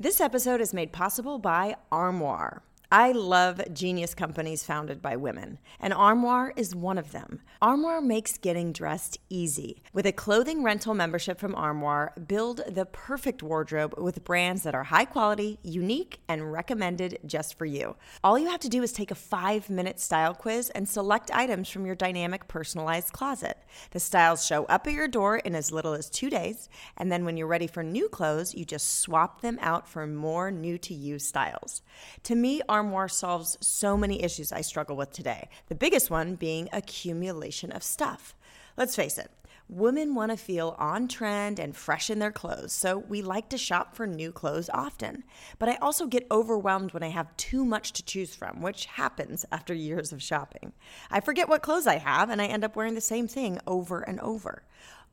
This episode is made possible by Armoire. I love genius companies founded by women, and Armoire is one of them. Armoire makes getting dressed easy. With a clothing rental membership from Armoire, build the perfect wardrobe with brands that are high quality, unique, and recommended just for you. All you have to do is take a five minute style quiz and select items from your dynamic personalized closet. The styles show up at your door in as little as two days, and then when you're ready for new clothes, you just swap them out for more new to you styles. To me, Armoire solves so many issues I struggle with today, the biggest one being accumulation of stuff. Let's face it, women want to feel on trend and fresh in their clothes, so we like to shop for new clothes often. But I also get overwhelmed when I have too much to choose from, which happens after years of shopping. I forget what clothes I have, and I end up wearing the same thing over and over.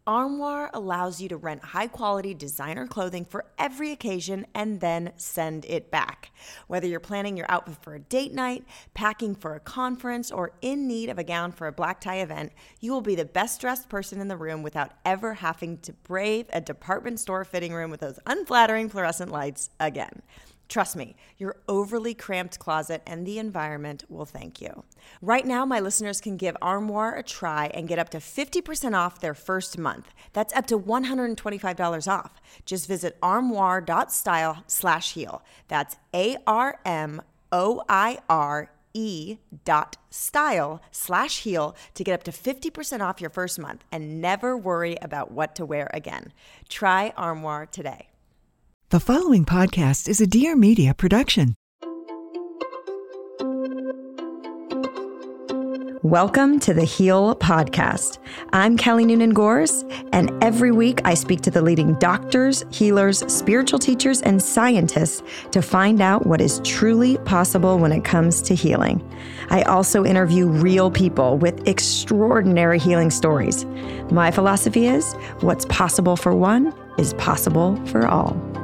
Armoire allows you to rent high quality designer clothing for every occasion and then send it back. Whether you're planning your outfit for a date night, packing for a conference, or in need of a gown for a black tie event, you will be the best dressed person in the room without ever having to brave a department store fitting room with those unflattering fluorescent lights again. Trust me, your overly cramped closet and the environment will thank you. Right now, my listeners can give Armoire a try and get up to 50% off their first month. That's up to $125 off. Just visit armoire.style slash heal. That's A R M O I R E dot style slash heal to get up to 50% off your first month and never worry about what to wear again. Try Armoire today. The following podcast is a Dear Media production. Welcome to the Heal Podcast. I'm Kelly Noonan Gores, and every week I speak to the leading doctors, healers, spiritual teachers, and scientists to find out what is truly possible when it comes to healing. I also interview real people with extraordinary healing stories. My philosophy is what's possible for one is possible for all.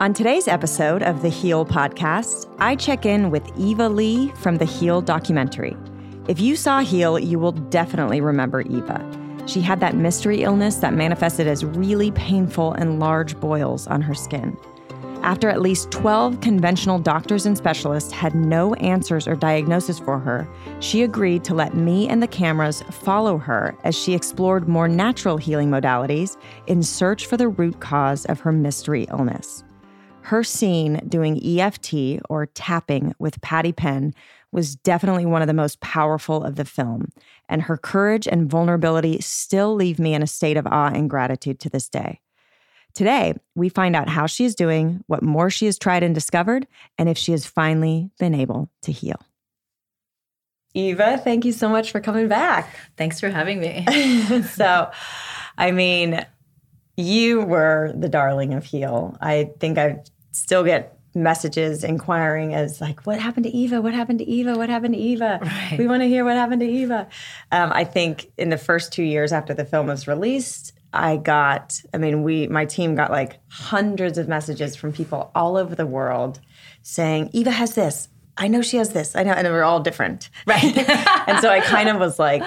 On today's episode of the Heal podcast, I check in with Eva Lee from the Heal documentary. If you saw Heal, you will definitely remember Eva. She had that mystery illness that manifested as really painful and large boils on her skin. After at least 12 conventional doctors and specialists had no answers or diagnosis for her, she agreed to let me and the cameras follow her as she explored more natural healing modalities in search for the root cause of her mystery illness. Her scene doing EFT or tapping with Patty Penn was definitely one of the most powerful of the film, and her courage and vulnerability still leave me in a state of awe and gratitude to this day. Today, we find out how she is doing, what more she has tried and discovered, and if she has finally been able to heal. Eva, thank you so much for coming back. Thanks for having me. so, I mean, you were the darling of Heal. I think I still get messages inquiring as like what happened to eva? What happened to eva? What happened to eva? Right. we want to hear what happened to eva. Um, i think in the first two years after the film was released i got i mean we my team got like hundreds of messages from people all over the world saying eva has this. I know she has this. I know and we're all different. Right. and so i kind of was like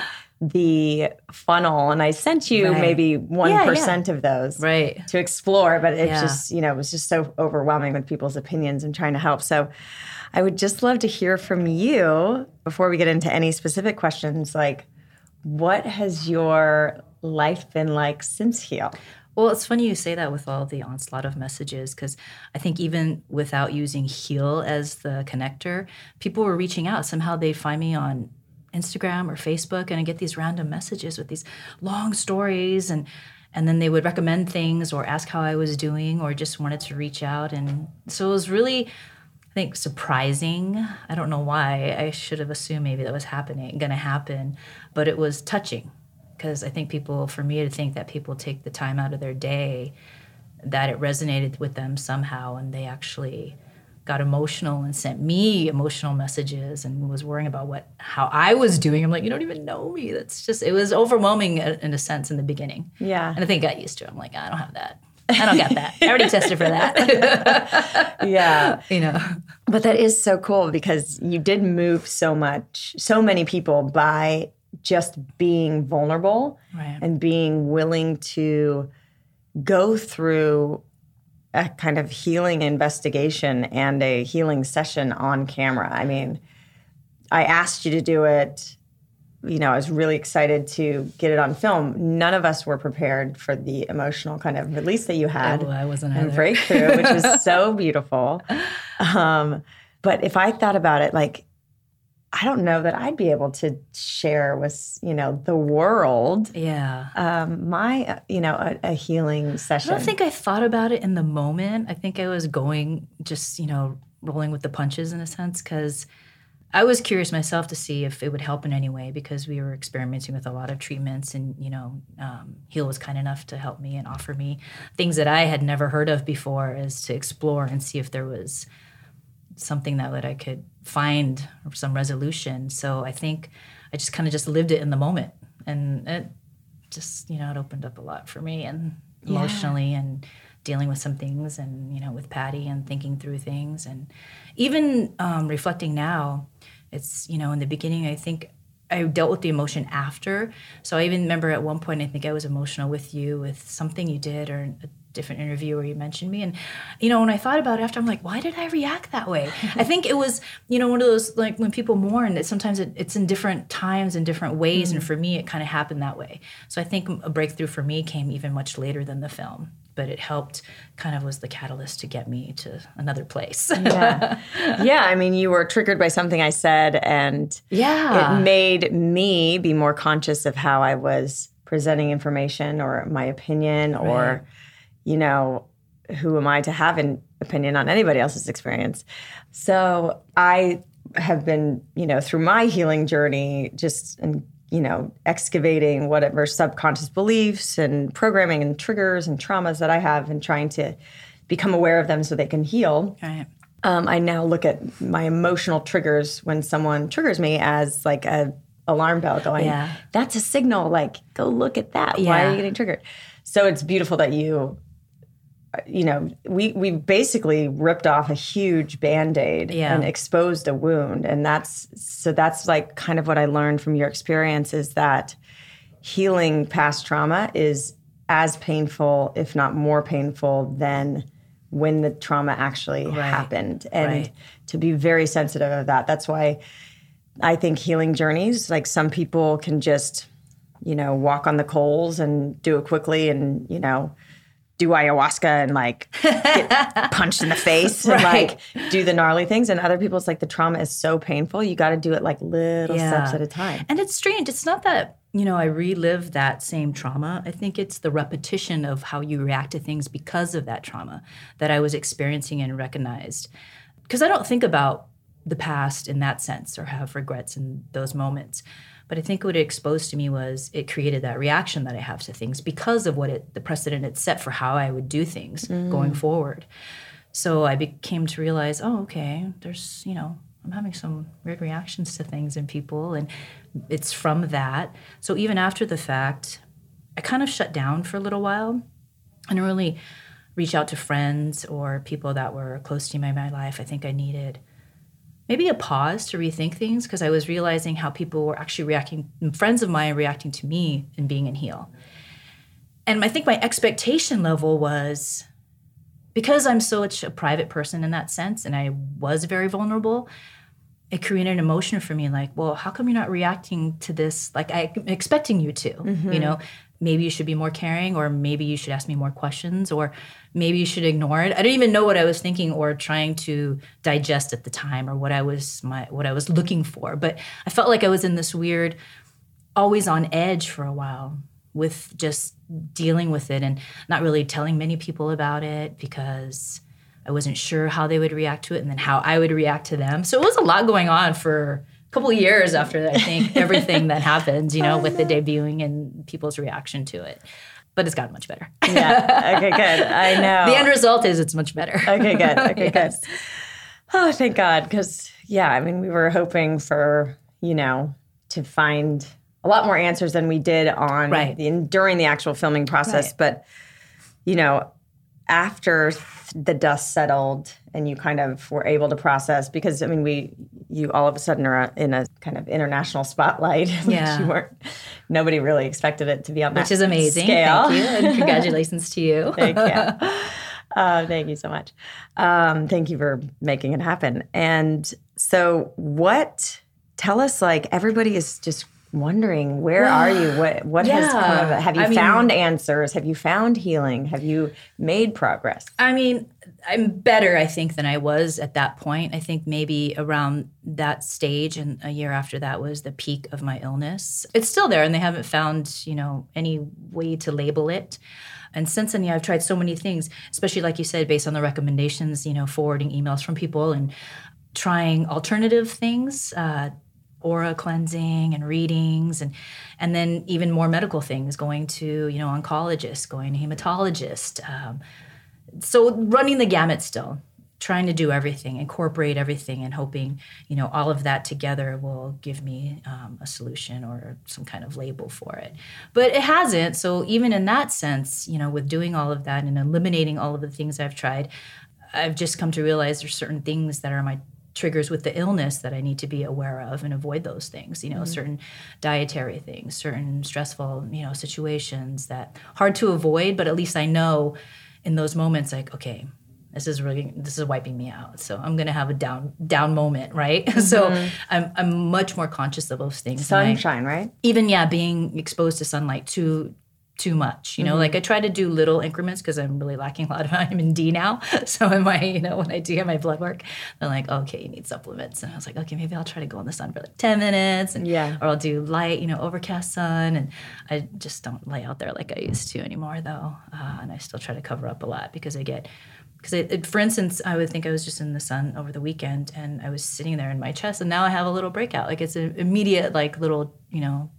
the funnel and i sent you Right. maybe 1% Yeah, of those right. to explore, but it Yeah. just, you know, it was just so overwhelming with people's opinions and trying to help. So I would just love to hear from you before we get into any specific questions. Like, what has your life been like since Heal? Well, it's funny you say that with all the onslaught of messages because I think even without using Heal as the connector, people were reaching out. Somehow they find me on Instagram or Facebook and I get these random messages with these long stories and and then they would recommend things or ask how I was doing or just wanted to reach out and so it was really I think surprising. I don't know why. I should have assumed maybe that was happening, going to happen, but it was touching because I think people, for me to think that people take the time out of their day, that it resonated with them somehow, and they actually got emotional and sent me emotional messages and was worrying about what how I was doing. I'm like, you don't even know me. That's just it was overwhelming in a sense in the beginning. Yeah. and I think I got used to it. I'm like, I don't have that. I don't get that. I already tested for that. Yeah. you know. But that is so cool because you did move so much, so many people by just being vulnerable Right. and being willing to go through a kind of healing investigation and a healing session on camera. I mean, I asked you to do it. You know, I was really excited to get it on film. None of us were prepared for the emotional kind of release that you had Oh, I wasn't and either. breakthrough, which was so beautiful. Um, but if I thought about it, like, I don't know that I'd be able to share with you know the world Yeah. um, my uh, you know a, a healing session. I don't think I thought about it in the moment. I think I was going just, you know, rolling with the punches in a sense because I was curious myself to see if it would help in any way because we were experimenting with a lot of treatments and, you know, um, Heal was kind enough to help me and offer me things that I had never heard of before as to explore and see if there was something that would I could find some resolution. So I think I just kind of just lived it in the moment and it just, you know, it opened up a lot for me and emotionally and dealing with some things and, you know, with Patty and thinking through things and even um, reflecting now, it's, you know, in the beginning, I think I dealt with the emotion after. So I even remember at one point, I think I was emotional with you with something you did or a different interview where you mentioned me. And, you know, when I thought about it after, I'm like, why did I react that way? I think it was, you know, one of those, like when people mourn, that sometimes it, it's in different times and different ways. And mm-hmm. for me, it kind of happened that way. So I think a breakthrough for me came even much later than the film. But it helped, kind of was the catalyst to get me to another place. yeah, yeah. I mean, you were triggered by something I said, and Yeah. it made me be more conscious of how I was presenting information or my opinion, or you know, who am I to have an opinion on anybody else's experience? So I have been, you know, through my healing journey, just and you know, excavating whatever subconscious beliefs and programming and triggers and traumas that I have, and trying to become aware of them so they can heal right. um, I now look at my emotional triggers when someone triggers me as like a alarm bell going, Yeah. that's a signal. Like, go look at that. Why are you getting triggered? So it's beautiful that you, you know, we we basically ripped off a huge band aid Yeah. and exposed a wound, and that's so that's like kind of what I learned from your experience is that healing past trauma is as painful, if not more painful, than when the trauma actually happened. And Right. to be very sensitive of that. That's why I think healing journeys, like some people can just, you know, walk on the coals and do it quickly and, you know, do ayahuasca and like get punched in the face and like do the gnarly things. And other people, it's like the trauma is so painful. You got to do it like little steps at a time. And it's strange. It's not that, you know, I relive that same trauma. I think it's the repetition of how you react to things because of that trauma that I was experiencing and recognized. Because I don't think about the past in that sense or have regrets in those moments. But I think what it exposed to me was it created that reaction that I have to things because of what it the precedent it set for how I would do things mm. going forward. So I became to realize, oh, okay, there's, you know, I'm having some weird reactions to things and people, and it's from that. So even after the fact, I kind of shut down for a little while. Didn't really reach out to friends or people that were close to me in my life. I think I needed maybe a pause to rethink things because I was realizing how people were actually reacting, friends of mine reacting to me and being in heal. And I think my expectation level was because I'm such a private person in that sense, and I was very vulnerable, it created an emotion for me like, well, how come you're not reacting to this like I'm expecting you to? You mm-hmm. know, maybe you should be more caring, or maybe you should ask me more questions, or maybe you should ignore it. I didn't even know what I was thinking or trying to digest at the time, or what I was my what I was looking for. But I felt like I was in this weird, always on edge for a while with just dealing with it and not really telling many people about it because I wasn't sure how they would react to it and then how I would react to them. So it was a lot going on for couple years after I think everything that happens, you know, with the debuting and people's reaction to it. But it's gotten much better. Yeah. Okay, good. I know. The end result is it's much better. Okay, good. Okay, Yes. good. Oh, thank God. Because, yeah, I mean, we were hoping for, you know, to find a lot more answers than we did on Right. the, during the actual filming process. Right. But, you know, after the dust settled and you kind of were able to process because I mean we you all of a sudden are in a kind of international spotlight. Yeah. you weren't nobody really expected it to be on Which is amazing. Scale. Thank you. And congratulations to you. thank you. Uh, thank you so much. Um, thank you for making it happen. And so, what? Tell us, like everybody is just wondering, where are you? What what has come of it? Have you I mean- found answers? Have you found healing? Have you made progress? I mean, I'm better, I think, than I was at that point. I think maybe around that stage and a year after that was the peak of my illness. It's still there, and they haven't found, you know, any way to label it. And since then, yeah, I've tried so many things, especially like you said, based on the recommendations, you know, forwarding emails from people and trying alternative things. Uh, aura cleansing and readings and and then even more medical things going to you know oncologists going to hematologist um, so running the gamut still trying to do everything incorporate everything and hoping you know all of that together will give me um, a solution or some kind of label for it. But it hasn't so even in that sense you know with doing all of that and eliminating all of the things i've tried i've just come to realize there's certain things that are my triggers with the illness that I need to be aware of and avoid those things, you know, mm-hmm. certain dietary things, certain stressful, you know, situations that hard to avoid, but at least I know in those moments like, okay, this is really this is wiping me out. So I'm gonna have a down down moment, right? so mm-hmm. I'm I'm much more conscious of those things. and I- Sunshine, right? even yeah, being exposed to sunlight too too much. You know, like I try to do little increments because I'm really lacking a lot of vitamin D now. So in my, you know, when I do get my blood work, they're like, okay, you need supplements. And I was like, okay, maybe I'll try to go in the sun for like 10 minutes and Yeah. or I'll do light, you know, overcast sun. And I just don't lay out there like I used to anymore though. Uh, and I still try to cover up a lot because I get because it, it- for instance, I would think I was just in the sun over the weekend and I was sitting there in my chest, and now I have a little breakout. Like it's an immediate, like little, you know,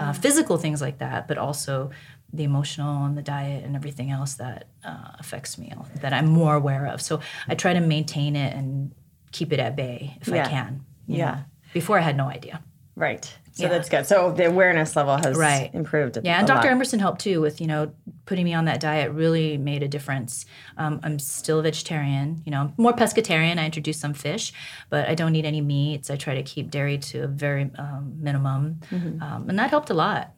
uh, physical things like that, but also the emotional and the diet and everything else that uh, affects me that I'm more aware of. So I try to maintain it and keep it at bay if Yeah. I can. Yeah. know. Before I had no idea. Right. So Yeah. that's good. So the awareness level has Right. improved. Yeah, and a Dr. lot. Emerson helped too with you know putting me on that diet. Really made a difference. Um, I'm still a vegetarian. You know, I'm more pescatarian. I introduced some fish, but I don't eat any meats. I try to keep dairy to a very um, minimum, um, and that helped a lot.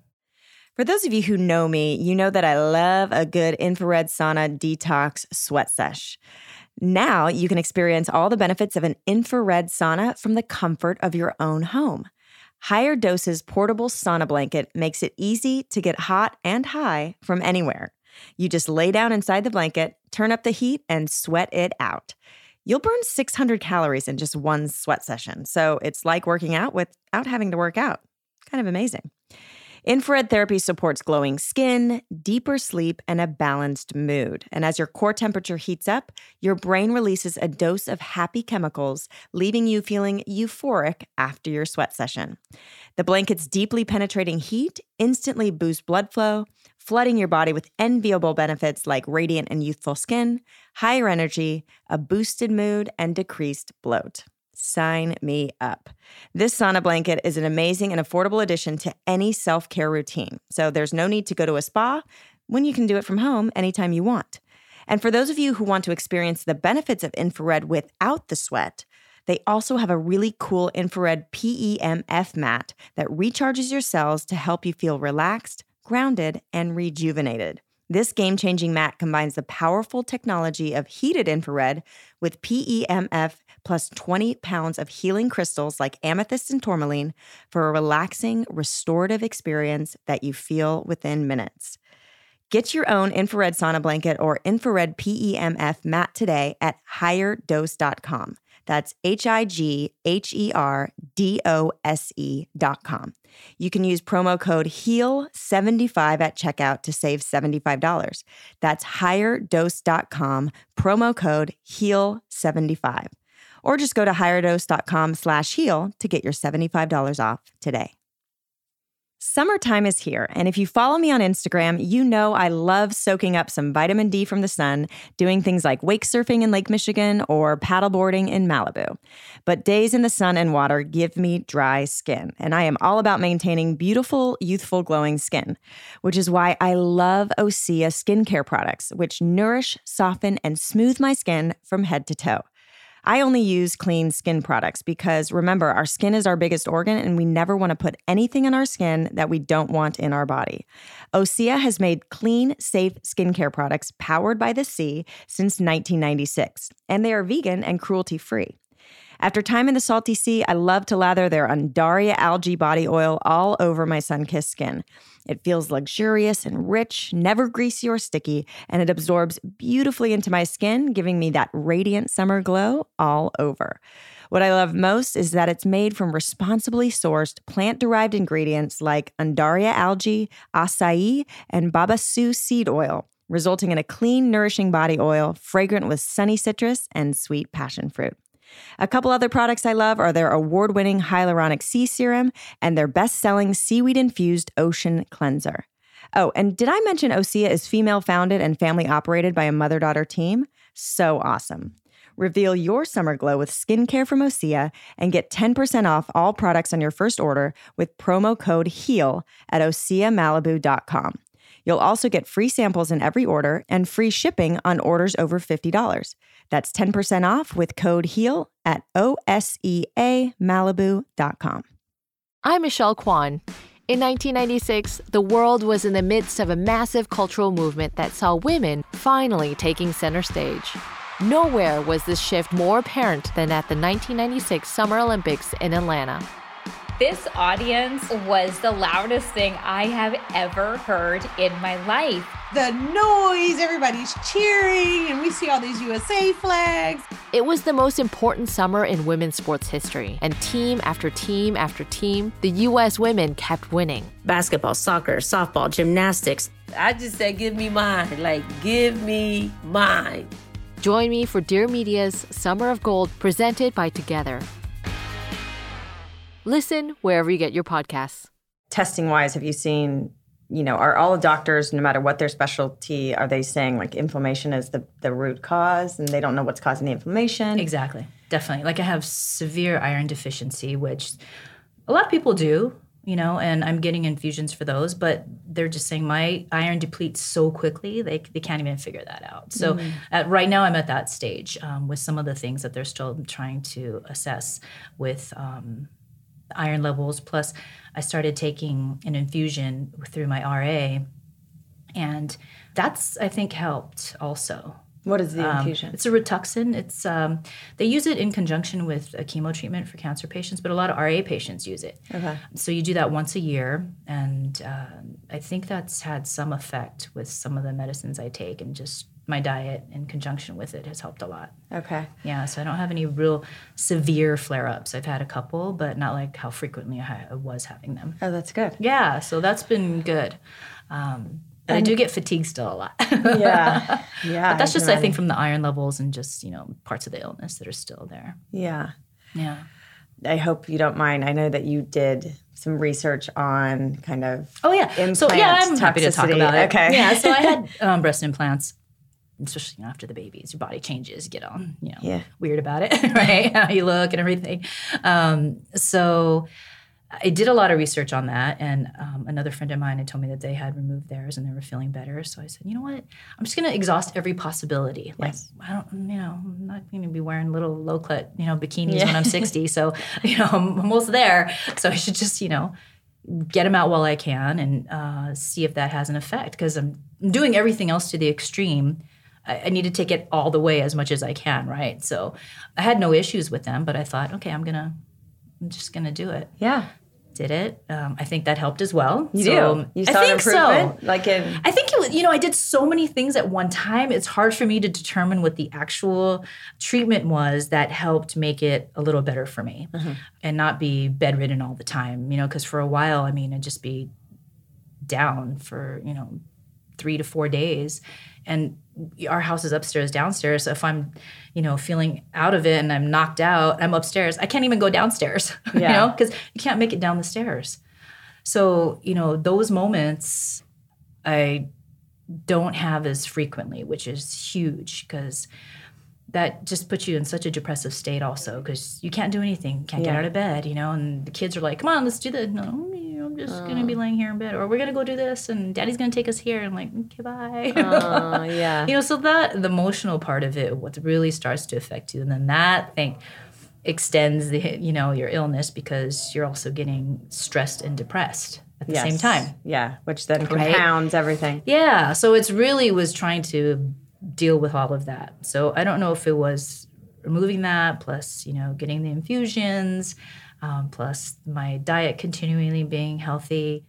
For those of you who know me, you know that I love a good infrared sauna detox sweat sesh. Now you can experience all the benefits of an infrared sauna from the comfort of your own home. Higher Doses portable sauna blanket makes it easy to get hot and high from anywhere. You just lay down inside the blanket, turn up the heat, and sweat it out. You'll burn 600 calories in just one sweat session. So it's like working out without having to work out. Kind of amazing. Infrared therapy supports glowing skin, deeper sleep, and a balanced mood. And as your core temperature heats up, your brain releases a dose of happy chemicals, leaving you feeling euphoric after your sweat session. The blanket's deeply penetrating heat instantly boosts blood flow, flooding your body with enviable benefits like radiant and youthful skin, higher energy, a boosted mood, and decreased bloat. Sign me up. This sauna blanket is an amazing and affordable addition to any self care routine. So there's no need to go to a spa when you can do it from home anytime you want. And for those of you who want to experience the benefits of infrared without the sweat, they also have a really cool infrared PEMF mat that recharges your cells to help you feel relaxed, grounded, and rejuvenated. This game changing mat combines the powerful technology of heated infrared with PEMF plus 20 pounds of healing crystals like amethyst and tourmaline for a relaxing, restorative experience that you feel within minutes. Get your own infrared sauna blanket or infrared PEMF mat today at higherdose.com. That's H I G H E R D O S E dot com. You can use promo code HEAL75 at checkout to save $75. That's higherdose.com, promo code HEAL75. Or just go to higherdose.com slash heal to get your $75 off today. Summertime is here, and if you follow me on Instagram, you know I love soaking up some vitamin D from the sun, doing things like wake surfing in Lake Michigan or paddleboarding in Malibu. But days in the sun and water give me dry skin, and I am all about maintaining beautiful, youthful, glowing skin, which is why I love Osea skincare products, which nourish, soften, and smooth my skin from head to toe. I only use clean skin products because remember, our skin is our biggest organ and we never want to put anything in our skin that we don't want in our body. Osea has made clean, safe skincare products powered by the sea since 1996, and they are vegan and cruelty free. After time in the salty sea, I love to lather their Undaria algae body oil all over my sun kissed skin. It feels luxurious and rich, never greasy or sticky, and it absorbs beautifully into my skin, giving me that radiant summer glow all over. What I love most is that it's made from responsibly sourced plant derived ingredients like Undaria algae, acai, and babassu seed oil, resulting in a clean, nourishing body oil fragrant with sunny citrus and sweet passion fruit. A couple other products I love are their award winning hyaluronic sea serum and their best selling seaweed infused ocean cleanser. Oh, and did I mention Osea is female founded and family operated by a mother daughter team? So awesome. Reveal your summer glow with skincare from Osea and get 10% off all products on your first order with promo code HEAL at OseaMalibu.com. You'll also get free samples in every order and free shipping on orders over $50. That's 10% off with code HEAL at OSEAMalibu.com. I'm Michelle Kwan. In 1996, the world was in the midst of a massive cultural movement that saw women finally taking center stage. Nowhere was this shift more apparent than at the 1996 Summer Olympics in Atlanta. This audience was the loudest thing I have ever heard in my life. The noise, everybody's cheering, and we see all these USA flags. It was the most important summer in women's sports history, and team after team after team, the U.S. women kept winning. Basketball, soccer, softball, gymnastics. I just said, give me mine. Like, give me mine. Join me for Dear Media's Summer of Gold presented by Together. Listen wherever you get your podcasts. Testing wise, have you seen, you know, are all the doctors, no matter what their specialty, are they saying like inflammation is the, the root cause and they don't know what's causing the inflammation? Exactly. Definitely. Like I have severe iron deficiency, which a lot of people do, you know, and I'm getting infusions for those, but they're just saying my iron depletes so quickly, they, they can't even figure that out. So mm. at, right now, I'm at that stage um, with some of the things that they're still trying to assess with um, iron levels. Plus, I started taking an infusion through my RA, and that's I think helped also. What is the um, infusion? It's a Rituxan. It's um, they use it in conjunction with a chemo treatment for cancer patients, but a lot of RA patients use it. Okay. So you do that once a year, and uh, I think that's had some effect with some of the medicines I take, and just my diet in conjunction with it has helped a lot. Okay. Yeah, so I don't have any real severe flare ups. I've had a couple, but not like how frequently I was having them. Oh, that's good. Yeah, so that's been good. Um, but and I do get fatigue still a lot. yeah. Yeah. But that's just, I think, from the iron levels and just, you know, parts of the illness that are still there. Yeah. Yeah. I hope you don't mind. I know that you did some research on kind of oh yeah so yeah i'm happy to talk about it okay yeah so i had um, breast implants especially you know, after the babies, your body changes, you get all you know yeah. weird about it, right? How you look and everything. Um, so I did a lot of research on that, and um, another friend of mine had told me that they had removed theirs and they were feeling better. So I said, you know what? I'm just going to exhaust every possibility. Like. I don't, you know, I'm not going to be wearing little low cut, you know, bikinis yeah. when I'm 60. so you know, I'm almost there. So I should just, you know, get them out while I can and uh, see if that has an effect because I'm doing everything else to the extreme I, I need to take it all the way as much as I can, right? So I had no issues with them, but I thought, okay, I'm gonna, I'm just gonna do it. Yeah. Did it? Um, I think that helped as well. You so, do. You saw I think improvement, so. like in. I think it, you know I did so many things at one time. It's hard for me to determine what the actual treatment was that helped make it a little better for me, mm-hmm. and not be bedridden all the time. You know, because for a while, I mean, I'd just be down for you know three to four days, and our house is upstairs downstairs. So if i'm you know feeling out of it and i'm knocked out i'm upstairs. I can't even go downstairs yeah. you know because you can't make it down the stairs. So, you know, those moments I don't have as frequently, which is huge because that just puts you in such a depressive state also because you can't do anything, can't get out of bed, you know, and the kids are like, come on, let's do the No, I'm just to be oh. laying here in bed or we're to go do this and daddy's to take us here. I'm like, okay, bye. Oh, yeah. you know, so that the emotional part of it, what really starts to affect you. And then that thing extends the, you know, your illness because you're also getting stressed and depressed at the same time. Yeah, which then Right? compounds everything. Yeah. So it's really was trying to deal with all of that. So I don't know if it was removing that plus, you know, getting the infusions, um, plus my diet continually being healthy.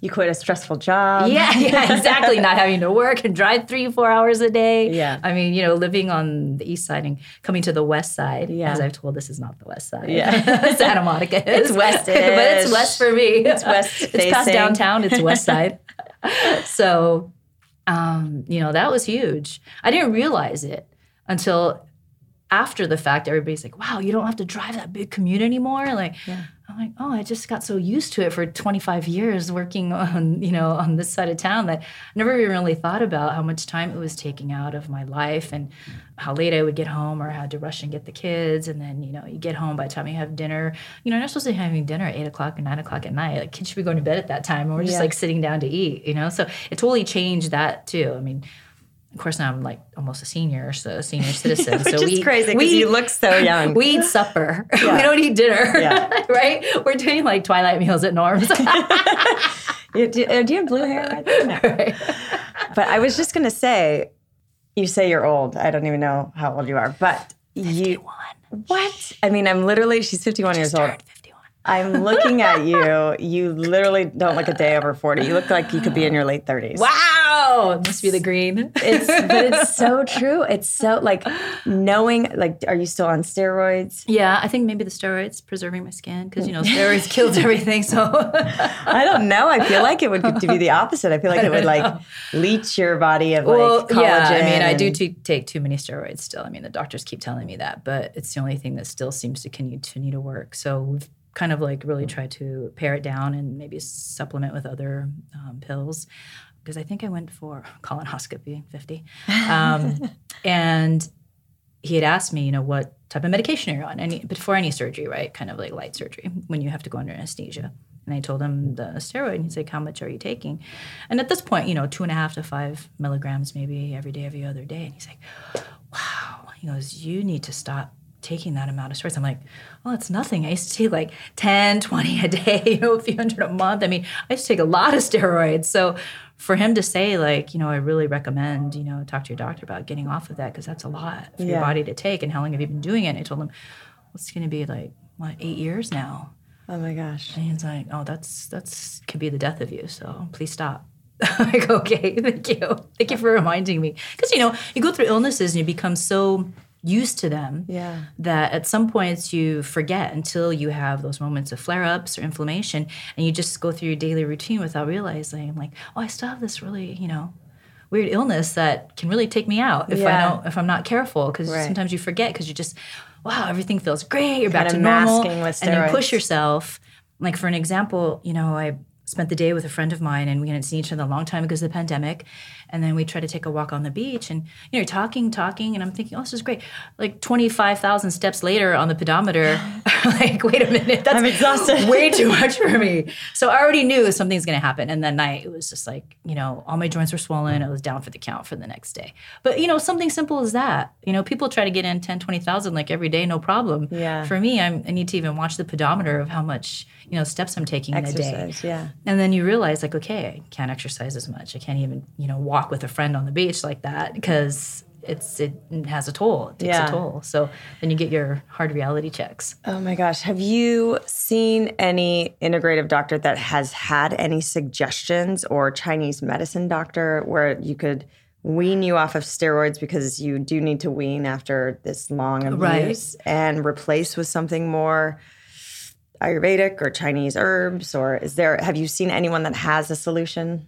You quit a stressful job. Yeah, yeah, exactly. Not having to work and drive three, four hours a day. Yeah. I mean, you know, living on the east side and coming to the west side. Yeah. As I've told, this is not the west side. Yeah. Santa Monica. It's west-ish. but it's west for me. It's west It's past downtown. It's west side. so, um, you know, that was huge. I didn't realize it until after the fact. Everybody's like, "Wow, you don't have to drive that big commute anymore." Like, I'm like, "Oh, I just got so used to it for 25 years working on, you know, on this side of town that I never even really thought about how much time it was taking out of my life and how late I would get home or I had to rush and get the kids. And then, you know, you get home by the time you have dinner. You know, you're not supposed to be having dinner at eight o'clock or nine o'clock at night. Like kids should be going to bed at that time. And we're just Yeah. like sitting down to eat, you know? So it totally changed that too. I mean, of course, now I'm like almost a senior, so a senior citizen. Which so is we, crazy we because you look so young. we eat supper. we don't eat dinner. Yeah. right? We're doing like twilight meals at Norm's. You- do, do you have blue hair? No. But I was just gonna say, you say you're old. I don't even know how old you are, but you. What? I mean, I'm literally. She's 51 years old. 51. I'm looking at you. You literally don't look a day over 40. You look like you could be in your late 30s. Wow. It must be the green. It's but it's so true. It's so like knowing like are you still on steroids? Yeah, I think maybe the steroids preserving my skin because you know steroids kills everything. So I don't know. I feel like it would be the opposite. I feel like it would like leach your body of like well, collagen. yeah. I mean, I do t- take too many steroids still. I mean, the doctors keep telling me that, but it's the only thing that still seems to continue to work. So we've kind of like really tried to pare it down and maybe supplement with other um, pills because I think I went for colonoscopy 50. Um, and he had asked me, you know, what type of medication you're on, any before any surgery, right? Kind of like light surgery when you have to go under anesthesia. And I told him the steroid, and he's like, "How much are you taking?" And at this point, you know, two and a half to five milligrams, maybe every day, every other day. And he's like, "Wow," he goes, "You need to stop." taking that amount of steroids i'm like well it's nothing i used to take like 10 20 a day you know a few hundred a month i mean i used to take a lot of steroids so for him to say like you know i really recommend you know talk to your doctor about getting off of that because that's a lot for your body to take and how long have you been doing it? And i told him well, it's going to be like what eight years now. Oh my gosh. and he's like oh that's that's could be the death of you so please stop. I'm like okay thank you. Thank you for reminding me. Because you know you go through illnesses and you become so used to them Yeah. that at some points you forget until you have those moments of flare ups or inflammation and you just go through your daily routine without realizing like oh i still have this really you know weird illness that can really take me out if i don't if i'm not careful. Because Right. sometimes you forget because you just wow everything feels great you're back Kinda to normal. and you push yourself. Like for an example you know i spent the day with a friend of mine and we hadn't seen each other a long time because of the pandemic and then we tried to take a walk on the beach and you know talking talking and i'm thinking oh this is great like 25000 steps later on the pedometer like wait a minute that's I'm exhausted. way too much for me so i already knew something's going to happen and that night it was just like you know all my joints were swollen i was down for the count for the next day but you know something simple as that you know people try to get in 10 20000 like every day no problem Yeah. for me I'm, i need to even watch the pedometer of how much you know steps i'm taking in a day Exercise. Yeah. And then you realize, like, okay, I can't exercise as much. I can't even, you know, walk with a friend on the beach like that because it's it has a toll. It takes Yeah. a toll. So then you get your hard reality checks. Oh my gosh. Have you seen any integrative doctor that has had any suggestions or Chinese medicine doctor where you could wean you off of steroids because you do need to wean after this long abuse Right. and replace with something more Ayurvedic or Chinese herbs? Or is there, have you seen anyone that has a solution?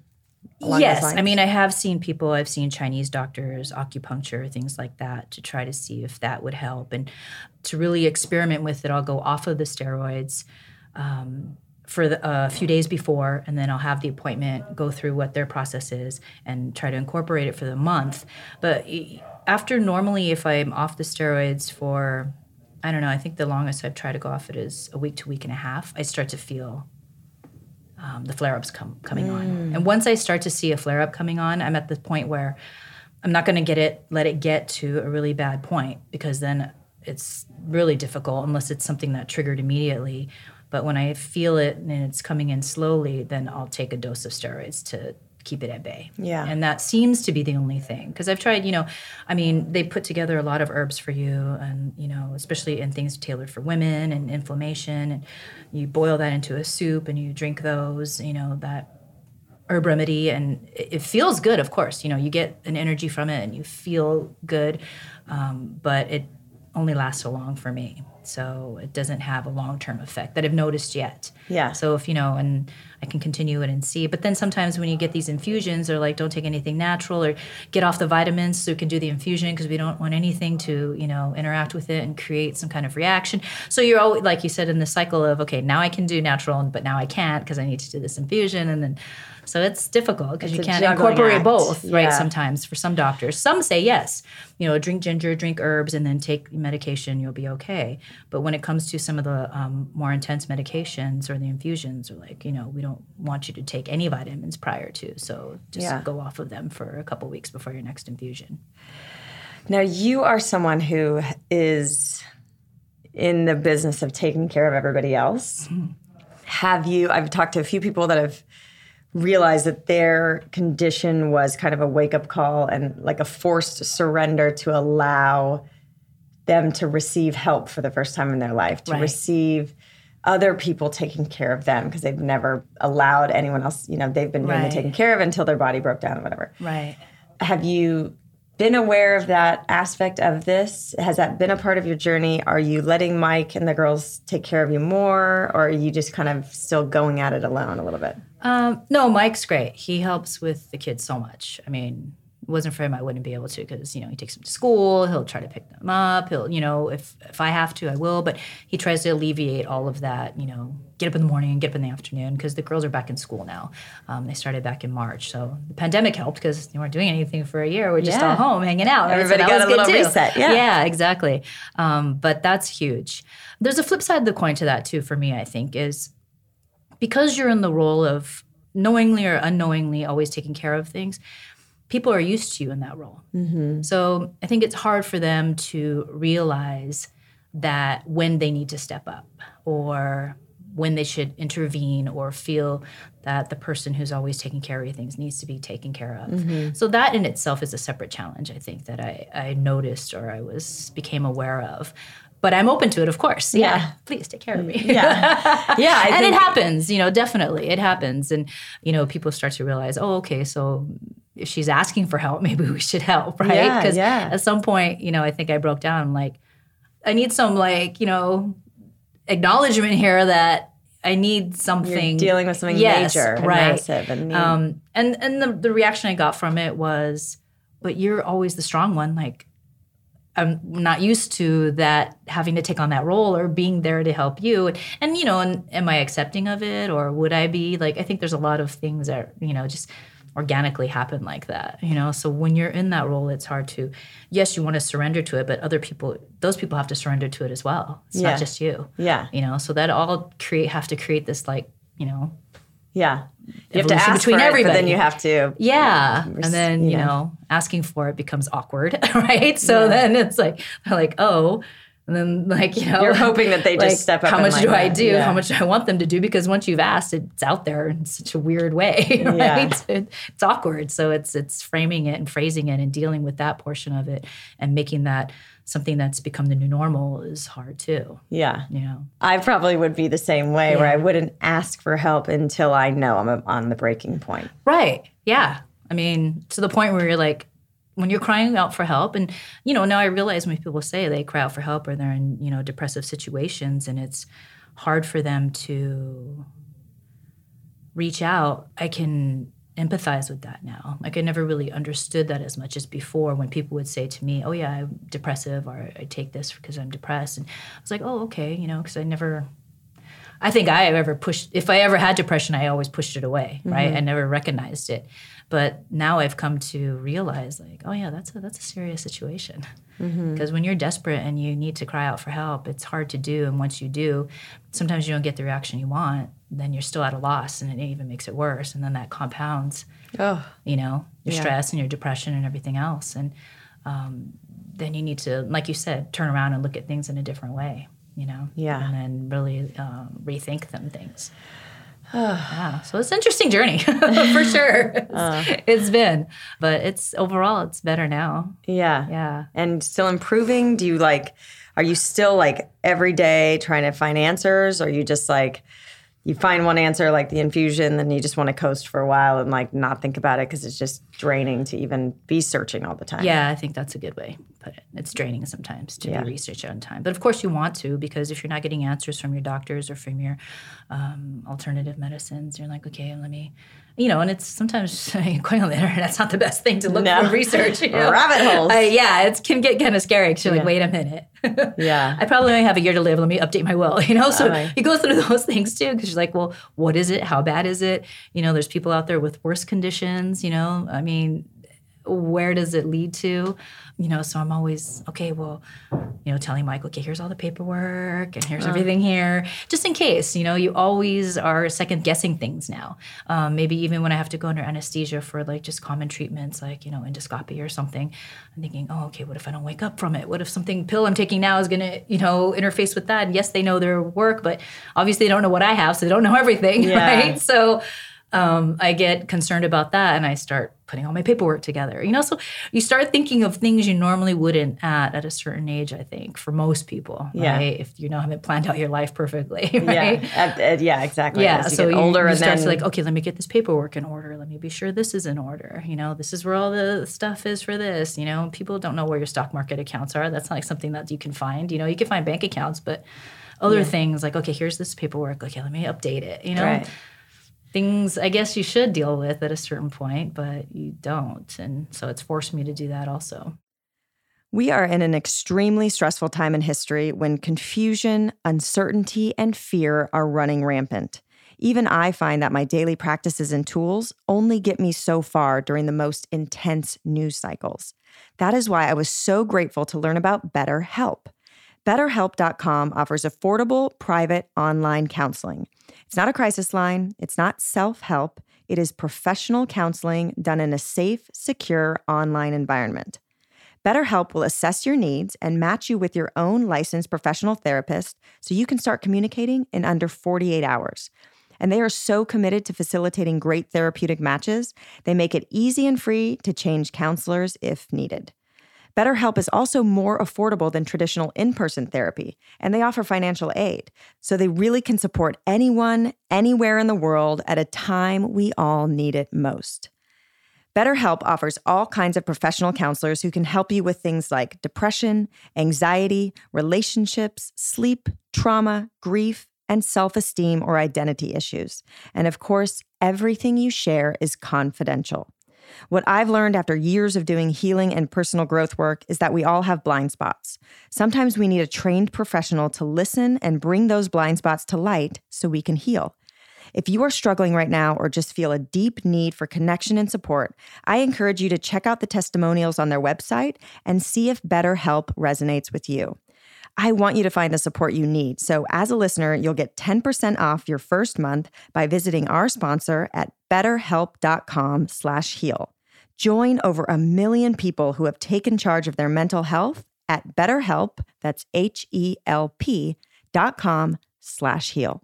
yes, I mean, I have seen people. I've seen Chinese doctors, acupuncture, things like that, to try to see if that would help and to really experiment with it. I'll go off of the steroids. Um, for the, a few days before, and then I'll have the appointment, go through what their process is, and try to incorporate it for the month. But after normally, if I'm off the steroids for, I don't know, I think the longest I've tried to go off it is a week to week and a half. I start to feel um, the flare ups come coming on, and once I start to see a flare up coming on, I'm at the point where I'm not going to get it, let it get to a really bad point because then it's really difficult unless it's something that triggered immediately. But when I feel it and it's coming in slowly, then I'll take a dose of steroids to keep it at bay. Yeah. And that seems to be the only thing. Because I've tried, you know, I mean, they put together a lot of herbs for you and, you know, especially in things tailored for women and inflammation. And you boil that into a soup and you drink those, you know, that herb remedy and it it feels good of course you know you get an energy from it and you feel good um, but it only lasts so long for me so it doesn't have a long-term effect that i've noticed yet. Yeah. so if you know and i can continue it and see. But then sometimes when you get these infusions they're like don't take anything natural or get off the vitamins so you can do the infusion because we don't want anything to you know interact with it and create some kind of reaction. So you're always like you said in the cycle of okay now i can do natural but now i can't because i need to do this infusion and then so it's difficult because you can't incorporate act. both, right? Yeah. Sometimes for some doctors, some say yes. You know, drink ginger, drink herbs, and then take medication. You'll be okay. But when it comes to some of the um, more intense medications or the infusions, or like you know, we don't want you to take any vitamins prior to. So just Yeah. go off of them for a couple weeks before your next infusion. Now, you are someone who is in the business of taking care of everybody else. Have you? I've talked to a few people that have realized that their condition was kind of a wake up call and like a forced surrender to allow them to receive help for the first time in their life, to Right. receive other people taking care of them because they've never allowed anyone else, you know, they've been Right. taking care of until their body broke down or whatever Right. have you been aware of that aspect of this? Has that been a part of your journey? Are you letting Mike and the girls take care of you more, or are you just kind of still going at it alone a little bit? Um, no, Mike's great. He helps with the kids so much. I mean, it wasn't for him, I wouldn't be able to because you know he takes them to school. He'll try to pick them up. He'll, you know, if if I have to, I will. But he tries to alleviate all of that. You know, get up in the morning and get up in the afternoon because the girls are back in school now. Um, they started back in March, so the pandemic helped because they weren't doing anything for a year. We're just Yeah. all home hanging out. right? Everybody that got a little too. reset, yeah. yeah, exactly. Um, but that's huge. There's a flip side of the coin to that too. For me, I think is because you're in the role of knowingly or unknowingly always taking care of things, people are used to you in that role. Mm-hmm. So I think it's hard for them to realize that when they need to step up or when they should intervene or feel that the person who's always taking care of things needs to be taken care of. Mm-hmm. So that in itself is a separate challenge, I think, that I, I noticed or I was became aware of. But I'm open to it, of course. Yeah. Yeah. Please take care of me. Yeah, yeah, and think it happens, you know, definitely it happens. And, you know, people start to realize, oh, okay, so if she's asking for help, maybe we should help, right? Yeah, Because yeah. at some point, you know, I think I broke down. Like, I need some, like, you know, acknowledgement here that I need something. dealing with something Yes, major and right. massive and Um, and and the, the reaction I got from it was, but you're always the strong one. Like, I'm not used to that having to take on that role or being there to help you. And, and you know, and am I accepting of it or would I be? Like, I think there's a lot of things that, you know, just organically happen like that, you know? So when you're in that role, it's hard to, yes, you want to surrender to it, but other people, those people have to surrender to it as well. It's Yeah. not just you. Yeah. You know, so that all create, have to create this like, you know, yeah. You have to ask between for it, but everybody. then you have to. yeah. And then, you know. know, asking for it becomes awkward, right? So then it's like, they're like, oh, and then like, you know, You're hoping that they just like, step up How much like do I that. do? Yeah. How much do I want them to do? Because once you've asked, it's out there in such a weird way, right? It- it's awkward. So it's it's framing it and phrasing it and dealing with that portion of it and making that something that's become the new normal is hard too. Yeah. You know. I probably would be the same way where I wouldn't ask for help until I know I'm on the breaking point. Right. Yeah. I mean, to the point where you're like, when you're crying out for help, and you know, now I realize when people say they cry out for help or they're in, you know, depressive situations and it's hard for them to reach out, I can empathize with that now. Like I never really understood that as much as before when people would say to me, "Oh yeah, I'm depressive," or "I take this because I'm depressed," and I was like, "Oh okay," you know, because I never. I think I have ever pushed. If I ever had depression, I always pushed it away. Right, Mm-hmm. I never recognized it. But now I've come to realize, like, oh yeah, that's a that's a serious situation. Mm-hmm. Because when you're desperate and you need to cry out for help, it's hard to do. And once you do, sometimes you don't get the reaction you want. Then you're still at a loss, and it even makes it worse. And then that compounds Oh, you know, your Yeah. stress and your depression and everything else. And um, then you need to, like you said, turn around and look at things in a different way, you know? Yeah. And then really um, rethink them things. yeah. So it's an interesting journey for sure. Uh. It's- it's been, but it's overall, it's better now. yeah. Yeah. And still improving? Do you like, are you still like every day trying to find answers? Or are you just like, you find one answer like the infusion, then you just want to coast for a while and like not think about it because it's just draining to even be searching all the time. Yeah, I think that's a good way to put it. It's draining sometimes to Yeah. do research on time. But of course, you want to because if you're not getting answers from your doctors or from your um, alternative medicines, you're like, okay, let me, you know, and it's sometimes going on the internet, that's not the best thing to look No. for research. You know? Rabbit holes. Uh, yeah, it can get kind of scary because you're Yeah. like, wait a minute. Yeah. I probably only have a year to live. Let me update my will, you know? So Right. you go through those things too, because you're like, well, what is it? How bad is it? You know, there's people out there with worse conditions, you know? I mean, where does it lead to? You know, so I'm always, okay, well, you know, telling Mike, okay, here's all the paperwork and here's everything here, just in case, you know, you always are second guessing things now. Um, maybe even when I have to go under anesthesia for like just common treatments, like, you know, endoscopy or something, I'm thinking, oh, okay, what if I don't wake up from it? What if something pill I'm taking now is going to, you know, interface with that? And yes, they know their work, but obviously they don't know what I have, so they don't know everything, Yeah. right? So, um, I get concerned about that and I start putting all my paperwork together. You know, so you start thinking of things you normally wouldn't at at a certain age, I think, for most people. Yeah. Right? If you know haven't planned out your life perfectly. Right? Yeah. Yeah, exactly. Yeah, so get you, older you and start then to like, okay, let me get this paperwork in order. Let me be sure this is in order. You know, this is where all the stuff is for this. You know, people don't know where your stock market accounts are. That's not like something that you can find. You know, you can find bank accounts, but other things like, okay, here's this paperwork. Okay, let me update it. You know, Right. Things I guess you should deal with at a certain point, but you don't. And so it's forced me to do that also. We are in an extremely stressful time in history when confusion, uncertainty, and fear are running rampant. Even I find that my daily practices and tools only get me so far during the most intense news cycles. That is why I was so grateful to learn about BetterHelp. BetterHelp.com offers affordable, private online counseling. It's not a crisis line, it's not self help, it is professional counseling done in a safe, secure online environment. BetterHelp will assess your needs and match you with your own licensed professional therapist so you can start communicating in under 48 hours. And they are so committed to facilitating great therapeutic matches, they make it easy and free to change counselors if needed. BetterHelp is also more affordable than traditional in person therapy, and they offer financial aid. So they really can support anyone, anywhere in the world at a time we all need it most. BetterHelp offers all kinds of professional counselors who can help you with things like depression, anxiety, relationships, sleep, trauma, grief, and self esteem or identity issues. And of course, everything you share is confidential. What I've learned after years of doing healing and personal growth work is that we all have blind spots. Sometimes we need a trained professional to listen and bring those blind spots to light so we can heal. If you are struggling right now or just feel a deep need for connection and support, I encourage you to check out the testimonials on their website and see if BetterHelp resonates with you. I want you to find the support you need. So, as a listener, you'll get 10% off your first month by visiting our sponsor at betterhelp.com/heal. Join over a million people who have taken charge of their mental health at BetterHelp, that's H E L P dot com slash heal.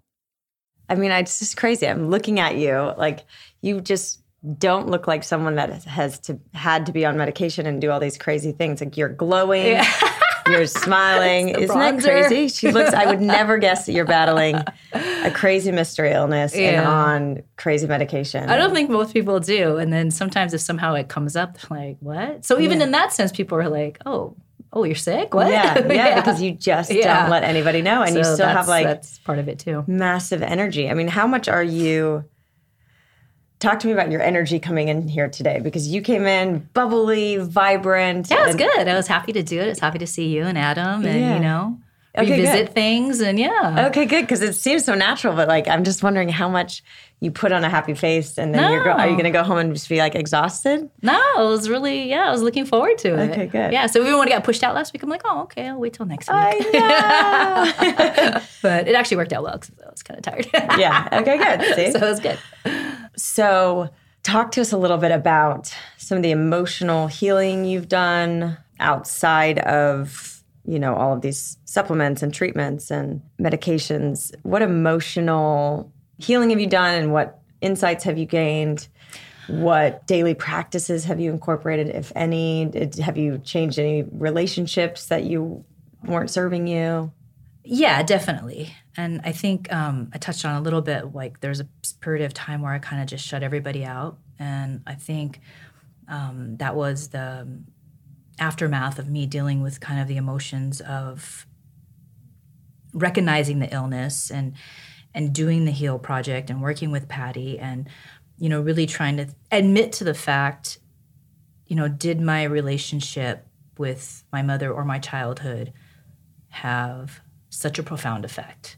I mean, it's just crazy. I'm looking at you like you just don't look like someone that has to had to be on medication and do all these crazy things. Like you're glowing, you're smiling. Isn't that crazy? She looks. I would never guess that you're battling a crazy mystery illness and on crazy medication. I don't think most people do. And then sometimes if somehow it comes up, they're like, what? So even in that sense, people are like, oh, oh, you're sick? What? Yeah, yeah, because you just Yeah. don't let anybody know, and you still have like that's part of it too. massive energy. I mean, how much are you? Talk to me about your energy coming in here today because you came in bubbly, vibrant. Yeah, it was good. I was happy to do it. I was happy to see you and Adam, and Yeah. you know, Okay, revisit good. things, and yeah. Okay, good. Because it seems so natural, but like I'm just wondering how much you put on a happy face, and then you're go- are you going to go home and just be like exhausted? No, it was really yeah. I was looking forward to it. Okay, good. Yeah, so even when it got pushed out last week, I'm like, oh, okay, I'll wait till next week. I know. but it actually worked out well because I was kind of tired. yeah. Okay, good. See? so it was good. So, talk to us a little bit about some of the emotional healing you've done outside of, you know, all of these supplements and treatments and medications. What emotional healing have you done and what insights have you gained? What daily practices have you incorporated, if any? Have you changed any relationships that you weren't serving you? Yeah, definitely. And I think um, I touched on a little bit like there's a period of time where I kind of just shut everybody out. And I think um, that was the aftermath of me dealing with kind of the emotions of recognizing the illness and and doing the heal project and working with patty and you know really trying to admit to the fact you know did my relationship with my mother or my childhood have such a profound effect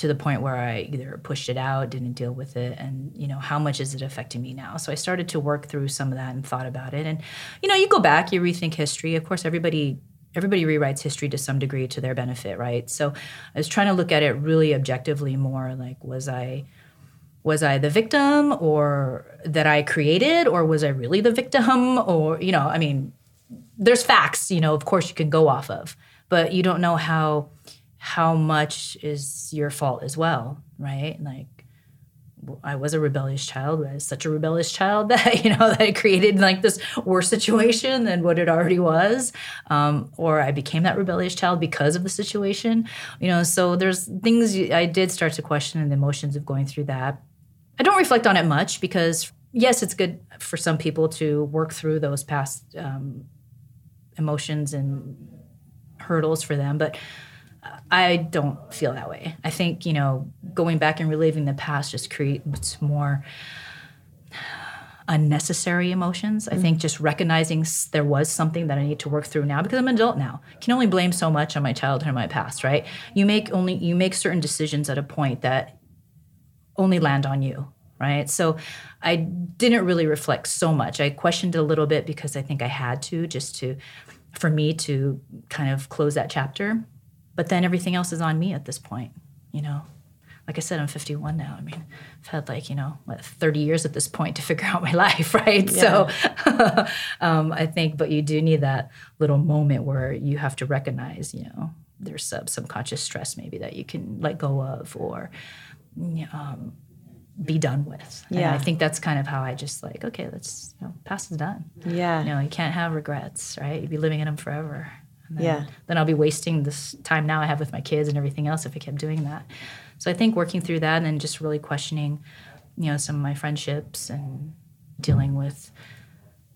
to the point where I either pushed it out, didn't deal with it, and you know how much is it affecting me now? So I started to work through some of that and thought about it. And you know, you go back, you rethink history. Of course, everybody everybody rewrites history to some degree to their benefit, right? So I was trying to look at it really objectively, more like was I was I the victim or that I created, or was I really the victim? Or you know, I mean, there's facts, you know, of course you can go off of, but you don't know how how much is your fault as well, right? Like I was a rebellious child. I was such a rebellious child that you know that it created like this worse situation than what it already was, um, or I became that rebellious child because of the situation. You know, so there's things I did start to question and the emotions of going through that. I don't reflect on it much because yes, it's good for some people to work through those past um, emotions and hurdles for them, but I don't feel that way. I think, you know, going back and reliving the past just creates more unnecessary emotions. I mm-hmm. think just recognizing there was something that I need to work through now because I'm an adult now. Can only blame so much on my childhood and my past, right? You make only you make certain decisions at a point that only land on you, right? So I didn't really reflect so much. I questioned a little bit because I think I had to just to for me to kind of close that chapter. But then everything else is on me at this point, you know. Like I said, I'm 51 now. I mean, I've had like, you know, what, 30 years at this point to figure out my life, right? So um, I think, but you do need that little moment where you have to recognize, you know, there's some subconscious stress maybe that you can let go of or um, be done with. And Yeah. I think that's kind of how I just like, okay, let's, you know, past is done. Yeah. You know, you can't have regrets, right? You'd be living in them forever. Then, Yeah. Then I'll be wasting this time now I have with my kids and everything else if I kept doing that. So I think working through that and then just really questioning, you know, some of my friendships and dealing with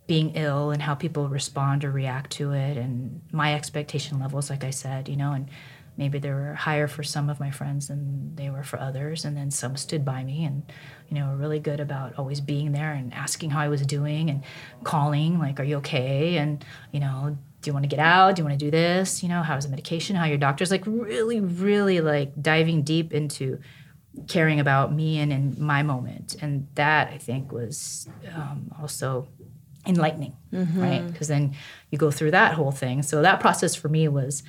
being ill and how people respond or react to it and my expectation levels, like I said, you know, and maybe they were higher for some of my friends than they were for others. And then some stood by me and, you know, were really good about always being there and asking how I was doing and calling, like, are you okay? And, you know, do you want to get out? Do you want to do this? You know, how's the medication? How are your doctors? Like, really, really like diving deep into caring about me and in my moment. And that I think was um, also enlightening, right? Because then you go through that whole thing. So that process for me was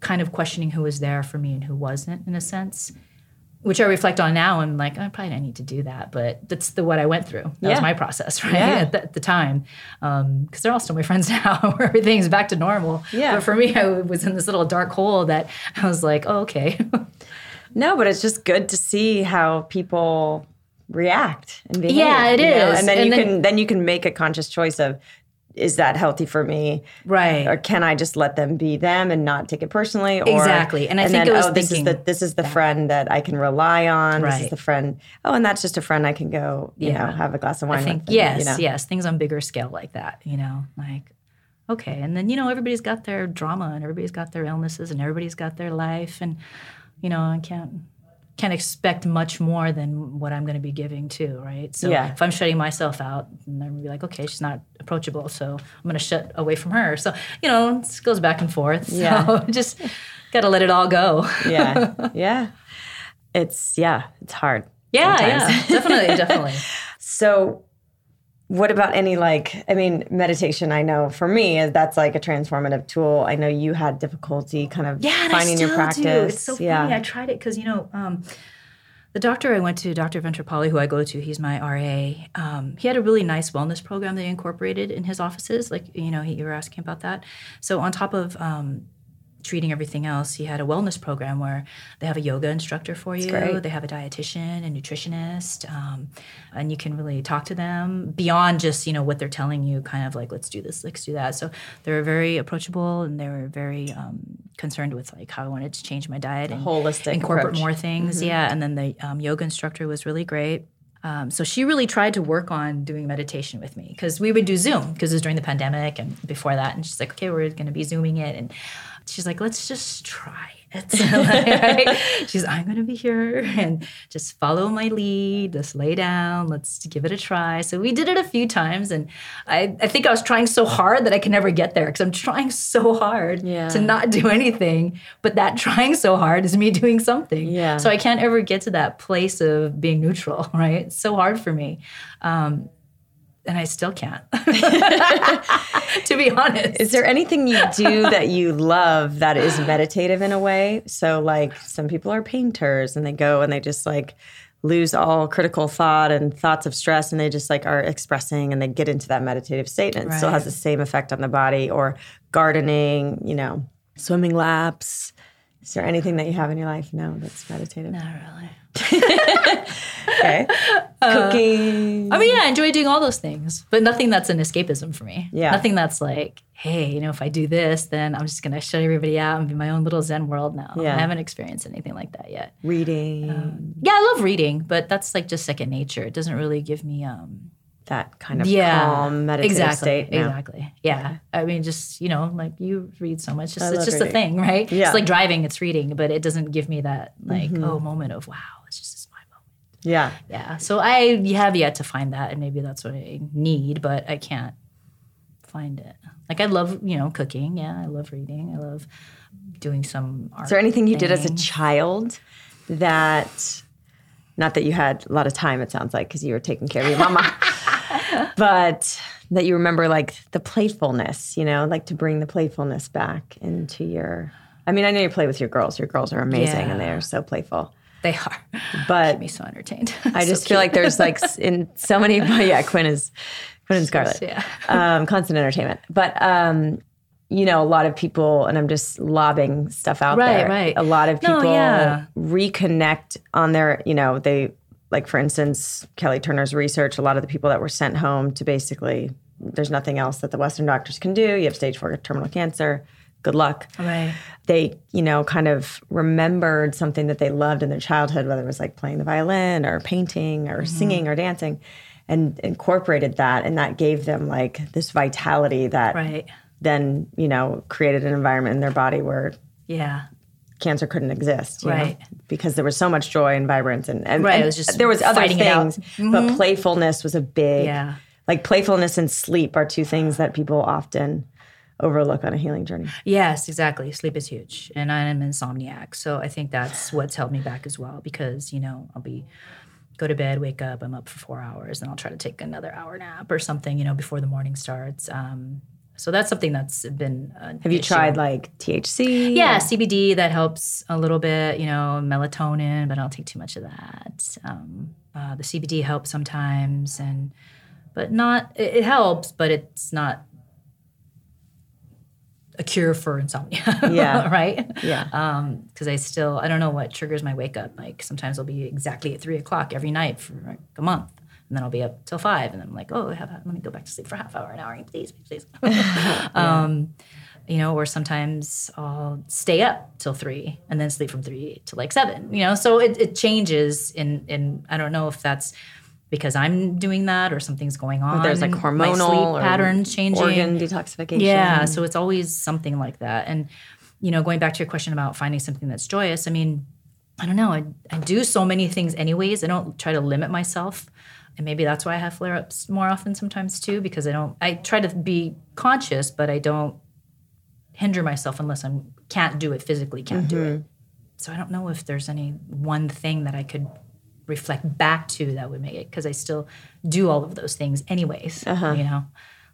kind of questioning who was there for me and who wasn't in a sense. Which I reflect on now, and like I probably don't need to do that, but that's the what I went through. That Yeah. was my process, right? Yeah. At, the, at the time, um, because they're all still my friends now, where everything's back to normal. Yeah. But for me, I was in this little dark hole that I was like, oh, okay. No, but it's just good to see how people react and behave. Yeah, it is, is. And then And you then- can then you can make a conscious choice of is that healthy for me? Right. Or can I just let them be them and not take it personally? Or, Exactly. And I think then, it was oh, this is the this is the friend that I can rely on. Right. This is the friend. Oh, and that's just a friend I can go, you Yeah. know, have a glass of wine I think with. and, yes, you know. yes, things on bigger scale like that, you know, like okay, and then you know everybody's got their drama and everybody's got their illnesses and everybody's got their life and you know I can't can't expect much more than what I'm going to be giving too, right? So Yeah. if I'm shutting myself out, then I'm gonna be like, okay, she's not approachable, so I'm going to shut away from her. So you know, it goes back and forth. So Yeah. just got got to let it all go. yeah. Yeah. It's yeah, it's hard. Yeah, sometimes. yeah, definitely, definitely. So what about any like I mean meditation I know for me is that's like a transformative tool. I know you had difficulty kind of Yeah, finding I still your practice. do. It's so funny. I tried it because you know. Um, the doctor I went to, Dr. Ventrapali, who I go to, he's my RA. Um, he had a really nice wellness program he incorporated in his offices. Like, you know, he, you were asking about that. So, on top of um, treating everything else, he had a wellness program where they have a yoga instructor for you. They have a dietitian, a nutritionist, um, and you can really talk to them beyond just you know what they're telling you. Kind of like let's do this, let's do that. So they were very approachable and they were very um, concerned with like how I wanted to change my diet and holistic incorporate approach. more things. Yeah, and then the um, yoga instructor was really great. Um, so she really tried to work on doing meditation with me because we would do Zoom because it was during the pandemic and before that. And she's like, okay, we're going to be Zooming it. And she's like, let's just try it. Right? She's, I'm going to be here and just follow my lead. Just lay down. Let's give it a try. So we did it a few times. And I, I think I was trying so hard that I can never get there because I'm trying so hard Yeah. to not do anything. But that trying so hard is me doing something. Yeah. So I can't ever get to that place of being neutral, right? It's so hard for me. Um, and I still can't, to be honest. Is there anything you do that you love that is meditative in a way? So, like, some people are painters and they go and they just like lose all critical thought and thoughts of stress and they just like are expressing and they get into that meditative state and it still has the same effect on the body or gardening, you know, swimming laps. Is there anything that you have in your life? No, that's meditative. Not really. Okay. Uh, Cooking. I mean, yeah, I enjoy doing all those things, but nothing that's an escapism for me. Yeah. Nothing that's like, hey, you know, if I do this, then I'm just going to shut everybody out and be my own little Zen world now. Yeah. I haven't experienced anything like that yet. Reading. Um, yeah, I love reading, but that's like just second nature. It doesn't really give me um that kind of yeah, calm meditative exactly, state. No. Exactly. Yeah. I mean, just you know, like you read so much. Just, it's just a thing, right? Yeah. It's like driving. It's reading, but it doesn't give me that like oh mm-hmm. moment of wow. It's just this my moment. Yeah. Yeah. So I have yet to find that, and maybe that's what I need, but I can't find it. Like I love you know cooking. Yeah, I love reading. I love doing some art. Is there anything you did as a child that, not that you had a lot of time, it sounds like, because you were taking care of your mama, but that you remember like the playfulness, you know, like to bring the playfulness back into your. I mean, I know you play with your girls. Your girls are amazing and they are so playful. They are. But Keep me so entertained. I So just feel like there's like in so many, yeah, Quinn is, Quinn and Scarlett. Yeah. um, constant entertainment. But um, you know, a lot of people, and I'm just lobbing stuff out Right, there. right. right. A lot of No, people yeah. reconnect on their, you know, they like for instance, Kelly Turner's research. A lot of the people that were sent home to basically, there's nothing else that the Western doctors can do. You have stage four terminal cancer. Good luck Right. they, you know, kind of remembered something that they loved in their childhood, whether it was like playing the violin or painting or mm-hmm. singing or dancing, and incorporated that. And that gave them like this vitality that Right. then, you know, created an environment in their body where Yeah. cancer couldn't exist. you know, Right. because there was so much joy and vibrance. And, and, Right, it and was just there was other fighting it out. things, but mm-hmm. playfulness was a big, Yeah. like playfulness and sleep are two things that people often overlook on a healing journey. Yes, exactly. Sleep is huge. And I'm an insomniac. So I think that's what's held me back as well because, you know, I'll be go to bed, wake up, I'm up for four hours, and I'll try to take another hour nap or something, you know, before the morning starts. Um, so that's something that's been. Have you issue. tried like THC? Yeah, CBD that helps a little bit, you know, melatonin, but I don't take too much of that. Um, uh, the CBD helps sometimes, and but not. It, it helps, but it's not a cure for insomnia. Yeah. right. Yeah. Um, because I still I don't know what triggers my wake up. Like sometimes I'll be exactly at three o'clock every night for like a month. And then I'll be up till five, and then I'm like, oh, I have, let me go back to sleep for a half hour, an hour, please, please, please. um, you know, or sometimes I'll stay up till three and then sleep from three to like seven. You know, so it, it changes. In in I don't know if that's because I'm doing that or something's going on. there's like hormonal My sleep or patterns changing. organ detoxification. Yeah, so it's always something like that. And you know, going back to your question about finding something that's joyous, I mean, I don't know. I, I do so many things anyways. I don't try to limit myself. And maybe that's why I have flare ups more often sometimes too, because I don't, I try to be conscious, but I don't hinder myself unless I can't do it physically, can't do Mm-hmm. it. So I don't know if there's any one thing that I could reflect back to that would make it because I still do all of those things anyways. You know,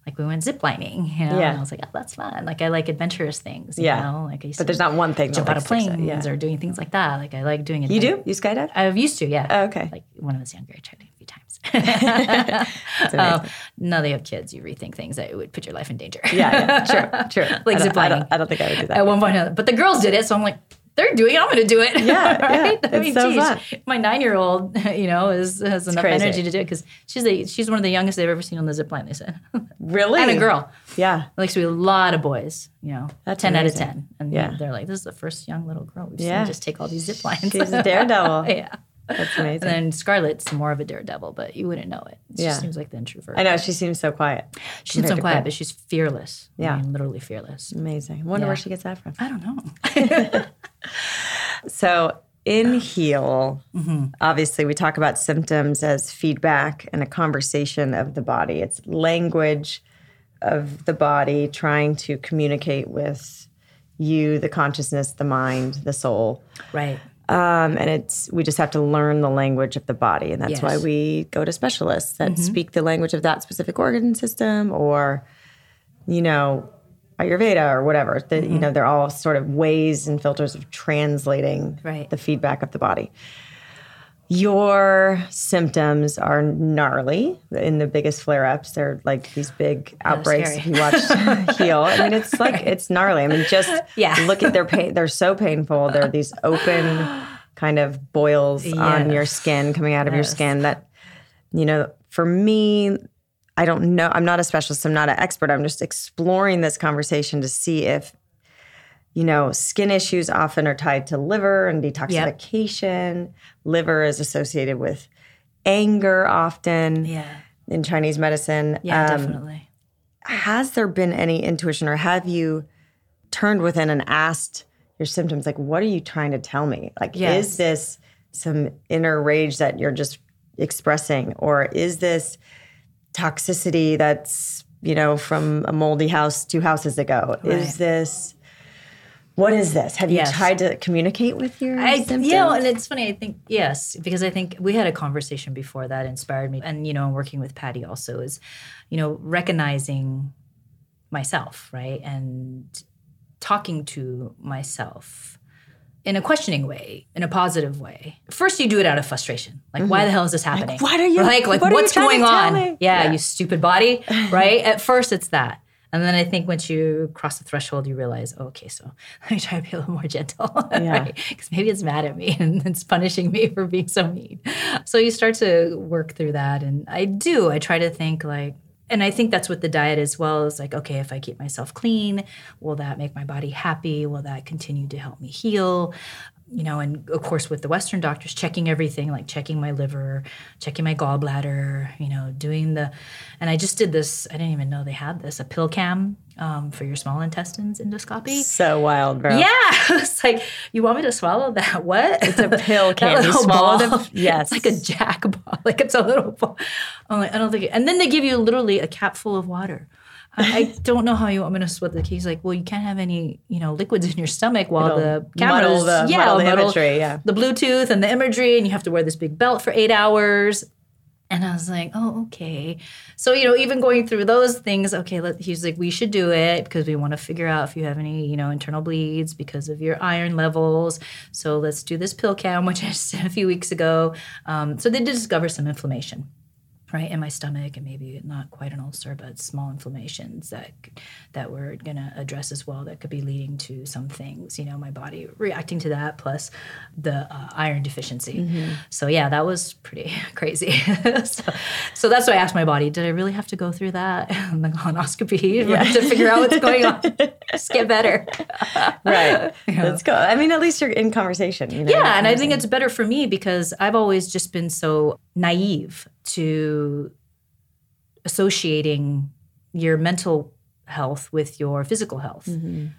like we went ziplining, you know, Uh-huh. Yeah. and I was like, oh, that's fun. Like I like adventurous things. You Yeah. know? like I used But there's not one thing jump out of planes yeah. or doing things like that. Like I like doing it. You do? You skydive? I've used to, yeah. Oh, okay. Like when I was younger, I tried it a few times. um, now that you have kids, you rethink things that would put your life in danger. yeah, yeah, true, true. Like I don't, I ziplining. don't, I don't think I would do that. At one point, but the girls did it, so I'm like, they're doing it. I'm going to do it. Yeah, right? yeah. It's so fun. My nine year old, you know, is, has enough crazy. energy to do it because she's a, she's one of the youngest they've ever seen on the zip line. They said, really? and a girl. Yeah. Likes to be a lot of boys, you know, That's 10 out of 10. And Yeah. they're like, this is the first young little girl we've Yeah. seen just take all these zip lines. She's a daredevil. yeah. That's amazing. And then Scarlett's more of a daredevil, but you wouldn't know it. She Yeah. seems like the introvert. I know she seems so quiet. She's so quiet, but she's fearless. Yeah. I mean, literally fearless. Amazing. Wonder Yeah. where she gets that from. I don't know. So in heal, Mm-hmm. obviously we talk about symptoms as feedback and a conversation of the body. It's language of the body trying to communicate with you, the consciousness, the mind, the soul. right. Um, and it's we just have to learn the language of the body, and that's why Yes. Mm-hmm. we go to specialists that speak the language of that specific organ system, or you know, Ayurveda or whatever. That Mm-hmm. you know, they're all sort of ways and filters of translating Right. the feedback of the body. Your symptoms are gnarly in the biggest flare ups. They're like these big outbreaks. If you watch Heal, I mean, it's like it's gnarly. I mean, just Yeah. look at their pain. They're so painful. They're these open kind of boils on your skin coming out of your skin. That you know, for me, I don't know. I'm not a specialist. I'm not an expert. I'm just exploring this conversation to see if you know, skin issues often are tied to liver and detoxification. Liver is associated with anger often Yeah. in Chinese medicine. Yeah, Um, definitely. Has there been any intuition or have you turned within and asked your symptoms, like, what are you trying to tell me? Like, Yes. is this some inner rage that you're just expressing? Or is this toxicity that's, you know, from a moldy house two houses ago? Is this, what is this? Have you Yes. tried to communicate with your I, symptoms? Yeah, and it's funny. I think yes, because I think we had a conversation before that inspired me, and you know, working with Patty also is, you know, recognizing myself, right, and talking to myself in a questioning way, in a positive way. First, you do it out of frustration, like, why mm-hmm. the hell is this happening? what are you- like? Like, what what's going on? Yeah, Yeah. you stupid body, right? At first, it's that. And then I think once you cross the threshold, you realize, oh, okay, so let me try to be a little more gentle, Yeah. Because maybe it's mad at me and it's punishing me for being so mean. So you start to work through that, and I do. I try to think like, and I think that's what the diet as well is like. Okay, if I keep myself clean, will that make my body happy? Will that continue to help me heal? You know, and of course with the Western doctors, checking everything, like checking my liver, checking my gallbladder, you know, doing the, and I just did this. I didn't even know they had this a pill cam um, for your small intestines endoscopy. so wild, bro. Yeah, it's like you want me to swallow that? What? It's a pill cam. You swallow the- yes. it's like a jack ball. Like it's a little ball. I'm like, I don't think. It, and then they give you literally a cap full of water. I, don't know how you want me to sweat the. He's like, well, you can't have any, you know, liquids in your stomach while It'll the cameras, the- yeah, the imagery, yeah. the Bluetooth and the imagery, and you have to wear this big belt for eight hours. And I was like, oh, okay. So, you know, even going through those things, okay, let, he's like, we should do it because we want to figure out if you have any, you know, internal bleeds because of your iron levels. So let's do this pill cam, which I did a few weeks ago. Um, so they did discover some inflammation. Right in my stomach, and maybe not quite an ulcer, but small inflammations that that we're gonna address as well. That could be leading to some things, you know, my body reacting to that, plus the uh, iron deficiency. So yeah, that was pretty crazy. so, so that's why I asked my body, did I really have to go through that and the colonoscopy to figure out what's going on? Just get better. Right. Let's go. I mean, at least you're in conversation. You know, Yeah, and I think it's better for me because I've always just been so naive to associating your mental health with your physical health.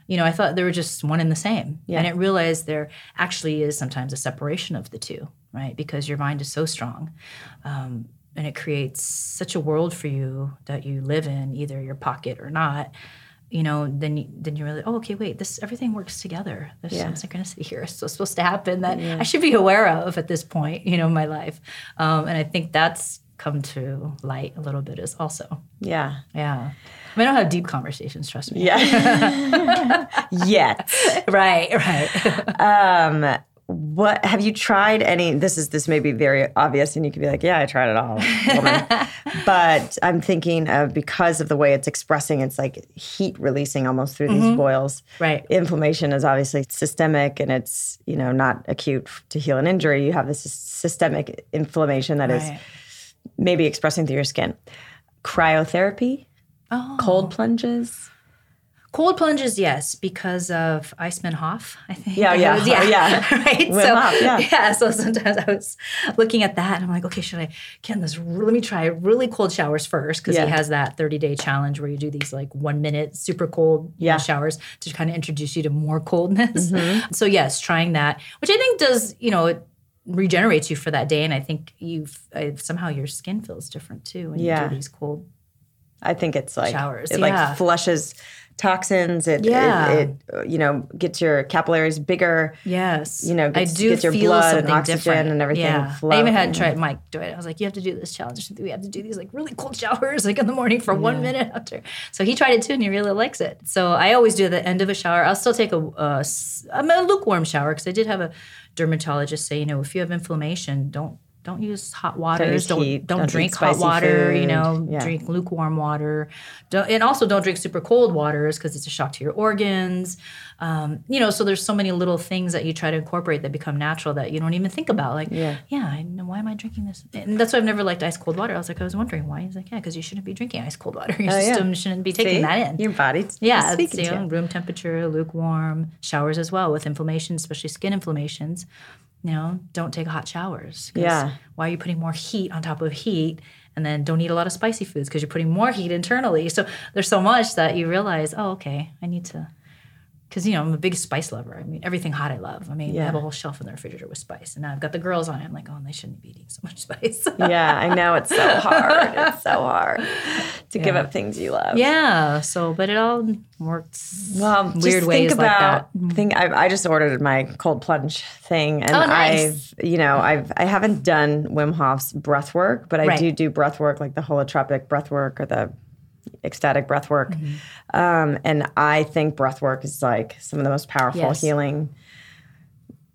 You know, I thought they were just one and the same. Yeah. I didn't realize there actually is sometimes a separation of the two, right? Because your mind is so strong. Um, and it creates such a world for you that you live in, either your pocket or not. You know, then you, then you really, oh, okay, wait, this everything works together. There's Yeah. some synchronicity here. It's supposed to happen that I should be aware of at this point, you know, in my life. Um, and I think that's come to light a little bit as also. Yeah. Yeah. I mean, I don't have deep conversations, trust me. Yeah. Yet. right, right. Um, what have you tried any? This is this may be very obvious, and you could be like, "Yeah, I tried it all." woman." but I'm thinking of because of the way it's expressing, it's like heat releasing almost through these mm-hmm. boils. Right. Inflammation is obviously systemic, and it's you know not acute to heal an injury. You have this systemic inflammation that is Right. maybe expressing through your skin. Cryotherapy, Oh. cold plunges. Cold plunges, yes, because of Iceman Hof, I think. Yeah, yeah, was- yeah. right. Wim so, Hof, yeah. So sometimes I was looking at that and I'm like, okay, should I can this? Let me try really cold showers first because Yeah. he has that 30 day challenge where you do these like one minute super cold know, Yeah. showers to kind of introduce you to more coldness. Mm-hmm. So yes, trying that, which I think does you know. It, regenerates you for that day and i think you've uh, somehow your skin feels different too when Yeah. you do these cold I think it's like Showers, It yeah. like flushes toxins. It, Yeah. it, it you know gets your capillaries bigger. Yes, You know, I do gets your feel blood and something oxygen different and everything Yeah, flow. I even had tried Mike do it. I was like, "You have to do this challenge. We have to do these like really cold showers, like in the morning for one minute after." So he tried it too, and he really likes it. So I always do at the end of a shower. I'll still take a, a a lukewarm shower because I did have a dermatologist say, you know, if you have inflammation, don't. Don't use hot waters. Don't heat. don't, Don't drink hot water. You know, Yeah. drink lukewarm water. Don't, and also don't drink super cold waters because it's a shock to your organs. Um, you know, so there's so many little things that you try to incorporate that become natural that you don't even think about. Like, Yeah. yeah, I know why am I drinking this? And that's why I've never liked ice cold water. I was like, I was wondering why. He's like, yeah, because you shouldn't be drinking ice cold water. Your Oh, yeah. system shouldn't be taking See? that in. Your body's Yeah, it's, you to know, room temperature, lukewarm showers as well with inflammation, especially skin inflammations. You know, don't take hot showers. Yeah. Why are you putting more heat on top of heat? And then don't eat a lot of spicy foods because you're putting more heat internally. So there's so much that you realize, oh, okay, I need to. Because you know I'm a big spice lover. I mean everything hot I love. I mean I have a whole shelf in the refrigerator with spice, and now I've got the girls on it. I'm like, oh, they shouldn't be eating so much spice. yeah, I know it's so hard. It's so hard to give up things you love. yeah. So, but it all works. Well, weird ways think like about, mm-hmm. that. Think I, I just ordered my cold plunge thing, and Oh, nice. I've you know I've I haven't done Wim Hof's breath work, but I Right. do do breath work like the holotropic breath work or the ecstatic breath work, Mm-hmm. um, and I think breath work is like some of the most powerful Yes. healing.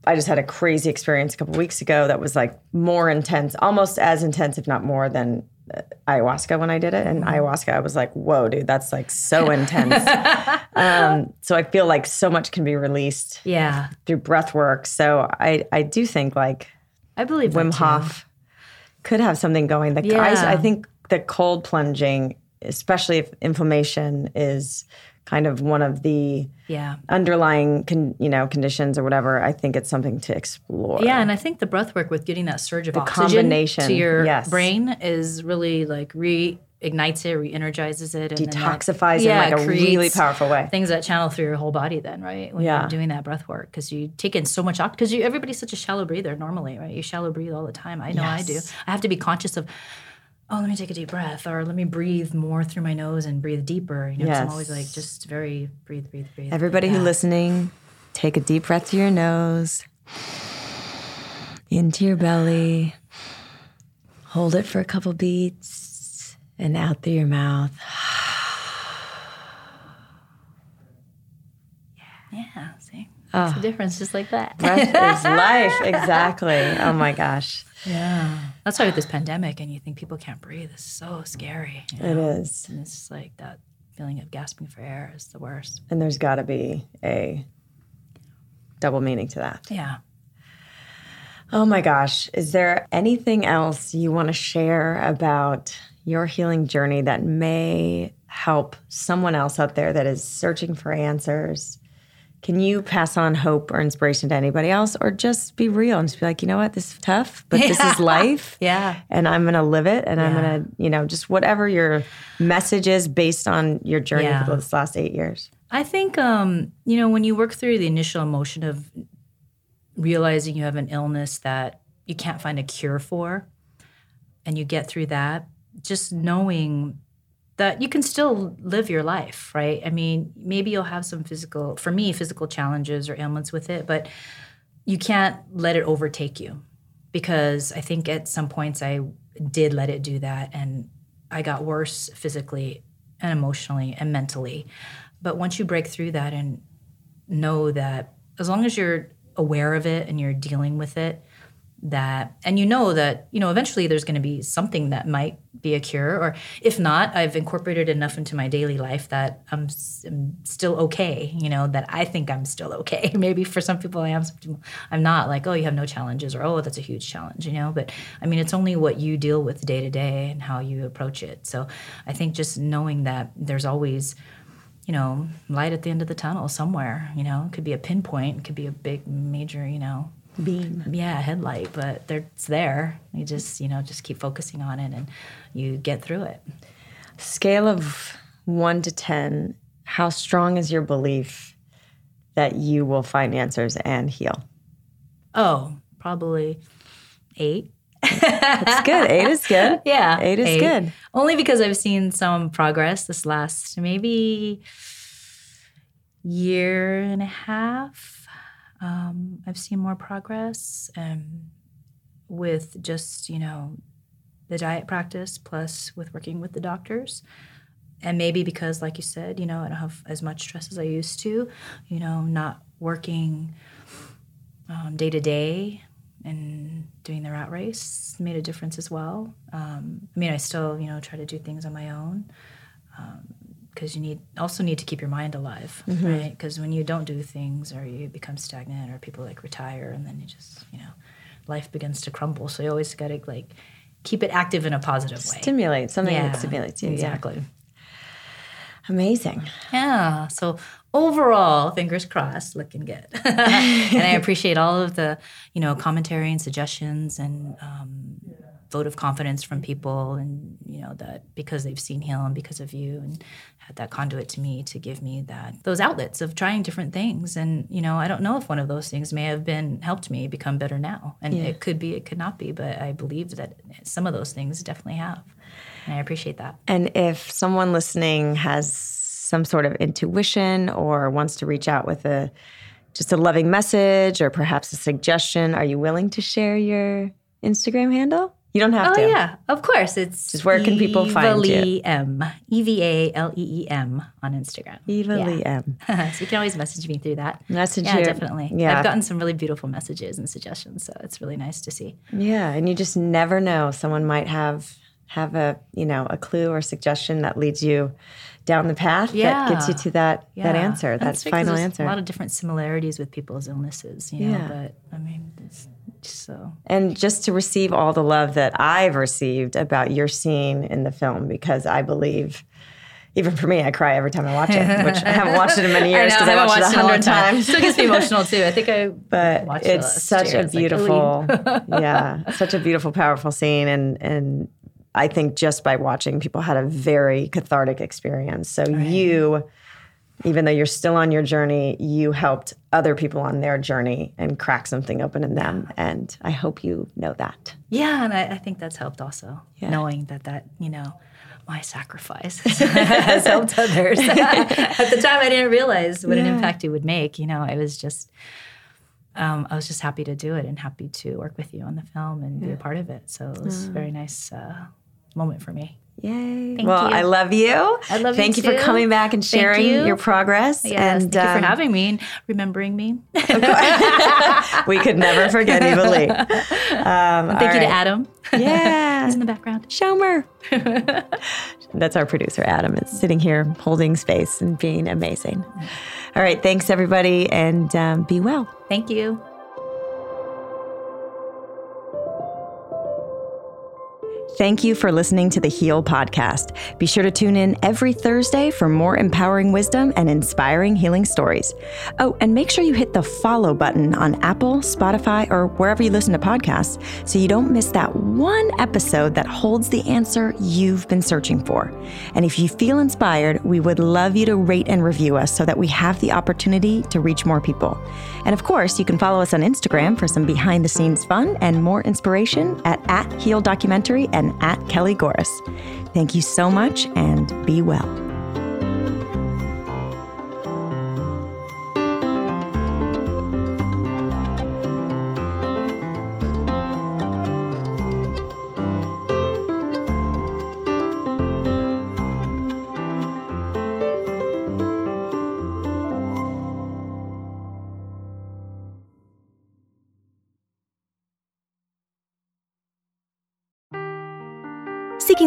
I just had a crazy experience a couple weeks ago that was like more intense, almost as intense, if not more, than uh, ayahuasca when I did it. And Mm-hmm. ayahuasca, I was like, whoa, dude, that's like so intense. um, so I feel like so much can be released Yeah, through breath work. So I, I do think like I believe Wim. Hof could have something going. The, I, Yeah. I think the cold plunging, especially if inflammation is kind of one of the Yeah. underlying con, you know conditions or whatever i think it's something to explore Yeah, and I think the breath work with getting that surge of oxygen combination, to your yes. brain is really like reignites it, re-energizes it, and then that- Detoxifies in, like, a really powerful way. Things that channel through your whole body, then right? When Yeah. you're doing that breath work, because you take in so much oxygen. Because everybody's such a shallow breather normally, right? You shallow breathe all the time. I know I do. I have to be conscious of. Oh, let me take a deep breath, or let me breathe more through my nose and breathe deeper. You know, 'cause I'm always like just very breathe, breathe, breathe. everybody who Yeah. listening take a deep breath through your nose into your belly hold it for a couple beats and out through your mouth Yeah, see, That's the difference, just like that. breath is life exactly oh my gosh Yeah. That's why with this pandemic and you think people can't breathe, it's so scary. you know? is And it's just like that feeling of gasping for air is the worst. and there's got to be a double meaning to that Yeah. Oh my gosh. Is there anything else you want to share about your healing journey that may help someone else out there that is searching for answers? Can you pass on hope or inspiration to anybody else or just be real and just be like, you know what, this is tough, but this is life. Yeah. And I'm going to live it and I'm going to, you know, just whatever your message is based on your journey Yeah. for this last eight years. I think, um, you know, when you work through the initial emotion of realizing you have an illness that you can't find a cure for, and you get through that, just knowing that you can still live your life, right? I mean, maybe you'll have some physical, for me, physical challenges or ailments with it, but you can't let it overtake you because I think at some points I did let it do that and I got worse physically and emotionally and mentally. But once you break through that and know that as long as you're aware of it and you're dealing with it, that and you know that you know eventually there's going to be something that might be a cure or if not i've incorporated enough into my daily life that i'm, I'm still okay you know that i think i'm still okay. Maybe for some people i am i'm not like oh you have no challenges or oh that's a huge challenge you know but i mean it's only what you deal with day to day and how you approach it. So i think just knowing that there's always you know light at the end of the tunnel somewhere you know it could be a pinpoint it could be a big major you know beam. Yeah, headlight, but it's there. You just, you know, just keep focusing on it and you get through it. Scale of one to 10, how strong is your belief that you will find answers and heal? Oh, probably eight. That's good. Eight is good. Yeah. Eight is good. Only because I've seen some progress this last maybe year and a half. Um, I've seen more progress um, with just, you know, the diet practice plus with working with the doctors. And maybe because, like you said, you know, I don't have as much stress as I used to, you know, not working um, day to day and doing the rat race made a difference as well. Um, I mean, I still, you know, try to do things on my own because you need also need to keep your mind alive, right? Because when you don't do things or you become stagnant or people like retire and then you just, you know, life begins to crumble. So you always got to like keep it active in a positive way. Stimulate something Yeah, that stimulates you. exactly. Yeah. Amazing. Yeah. So overall, fingers crossed, looking good. and I appreciate all of the, you know, commentary and suggestions and um, vote of confidence from people, and you know that because they've seen Heal and because of you, and had that conduit to me to give me that those outlets of trying different things. And you know, I don't know if one of those things may have been helped me become better now, and it could be, it could not be, but I believe that some of those things definitely have, and I appreciate that. And if someone listening has some sort of intuition or wants to reach out with a just a loving message or perhaps a suggestion, are you willing to share your Instagram handle? You don't have Oh to. yeah, of course. It's Just where can people find you? Eva Lee M. E V A L E E M on Instagram. Eva Yeah. Lee M. so you can always message me through that. Message yeah, you. definitely. Yeah. I've gotten some really beautiful messages and suggestions, so it's really nice to see. Yeah, and you just never know. Someone might have have a you know a clue or suggestion that leads you down the path that gets you to that that answer, that because final answer. A lot of different similarities with people's illnesses, you know. Yeah. But I mean, so and just to receive all the love that I've received about your scene in the film, because I believe. Even for me, I cry every time I watch it, which I haven't watched it in many years because I, watched, it a hundred times. Still gets me emotional too. I think I but watched it it's last such year. a It's like, beautiful yeah such a beautiful powerful scene and and i think just by watching people had a very cathartic experience so you even though you're still on your journey you helped other people on their journey and crack something open in them and i hope you know that Yeah, and I, I think that's helped also, Yeah. knowing that that you know my sacrifice has helped others. At the time, I didn't realize what an impact it would make. You know, I was just, um, I was just happy to do it and happy to work with you on the film and be a part of it. So it was a very nice uh, moment for me. Yay. Thank well, you. I love you. I love you Thank you for coming back and sharing you. your progress. Yes, and thank you um, for having me and remembering me. we could never forget Eva Lee. Um, thank you to Adam. Yeah. He's in the background. Schomer. That's our producer, Adam, is sitting here holding space and being amazing. All right. Thanks, everybody, and um, be well. Thank you. Thank you for listening to the Heal podcast. Be sure to tune in every Thursday for more empowering wisdom and inspiring healing stories. Oh, and make sure you hit the follow button on Apple, Spotify, or wherever you listen to podcasts so you don't miss that one episode that holds the answer you've been searching for. And if you feel inspired, we would love you to rate and review us so that we have the opportunity to reach more people. And of course, you can follow us on Instagram for some behind the scenes fun and more inspiration at, at Heal Documentary and At Kelly Gores. Thank you so much and be well.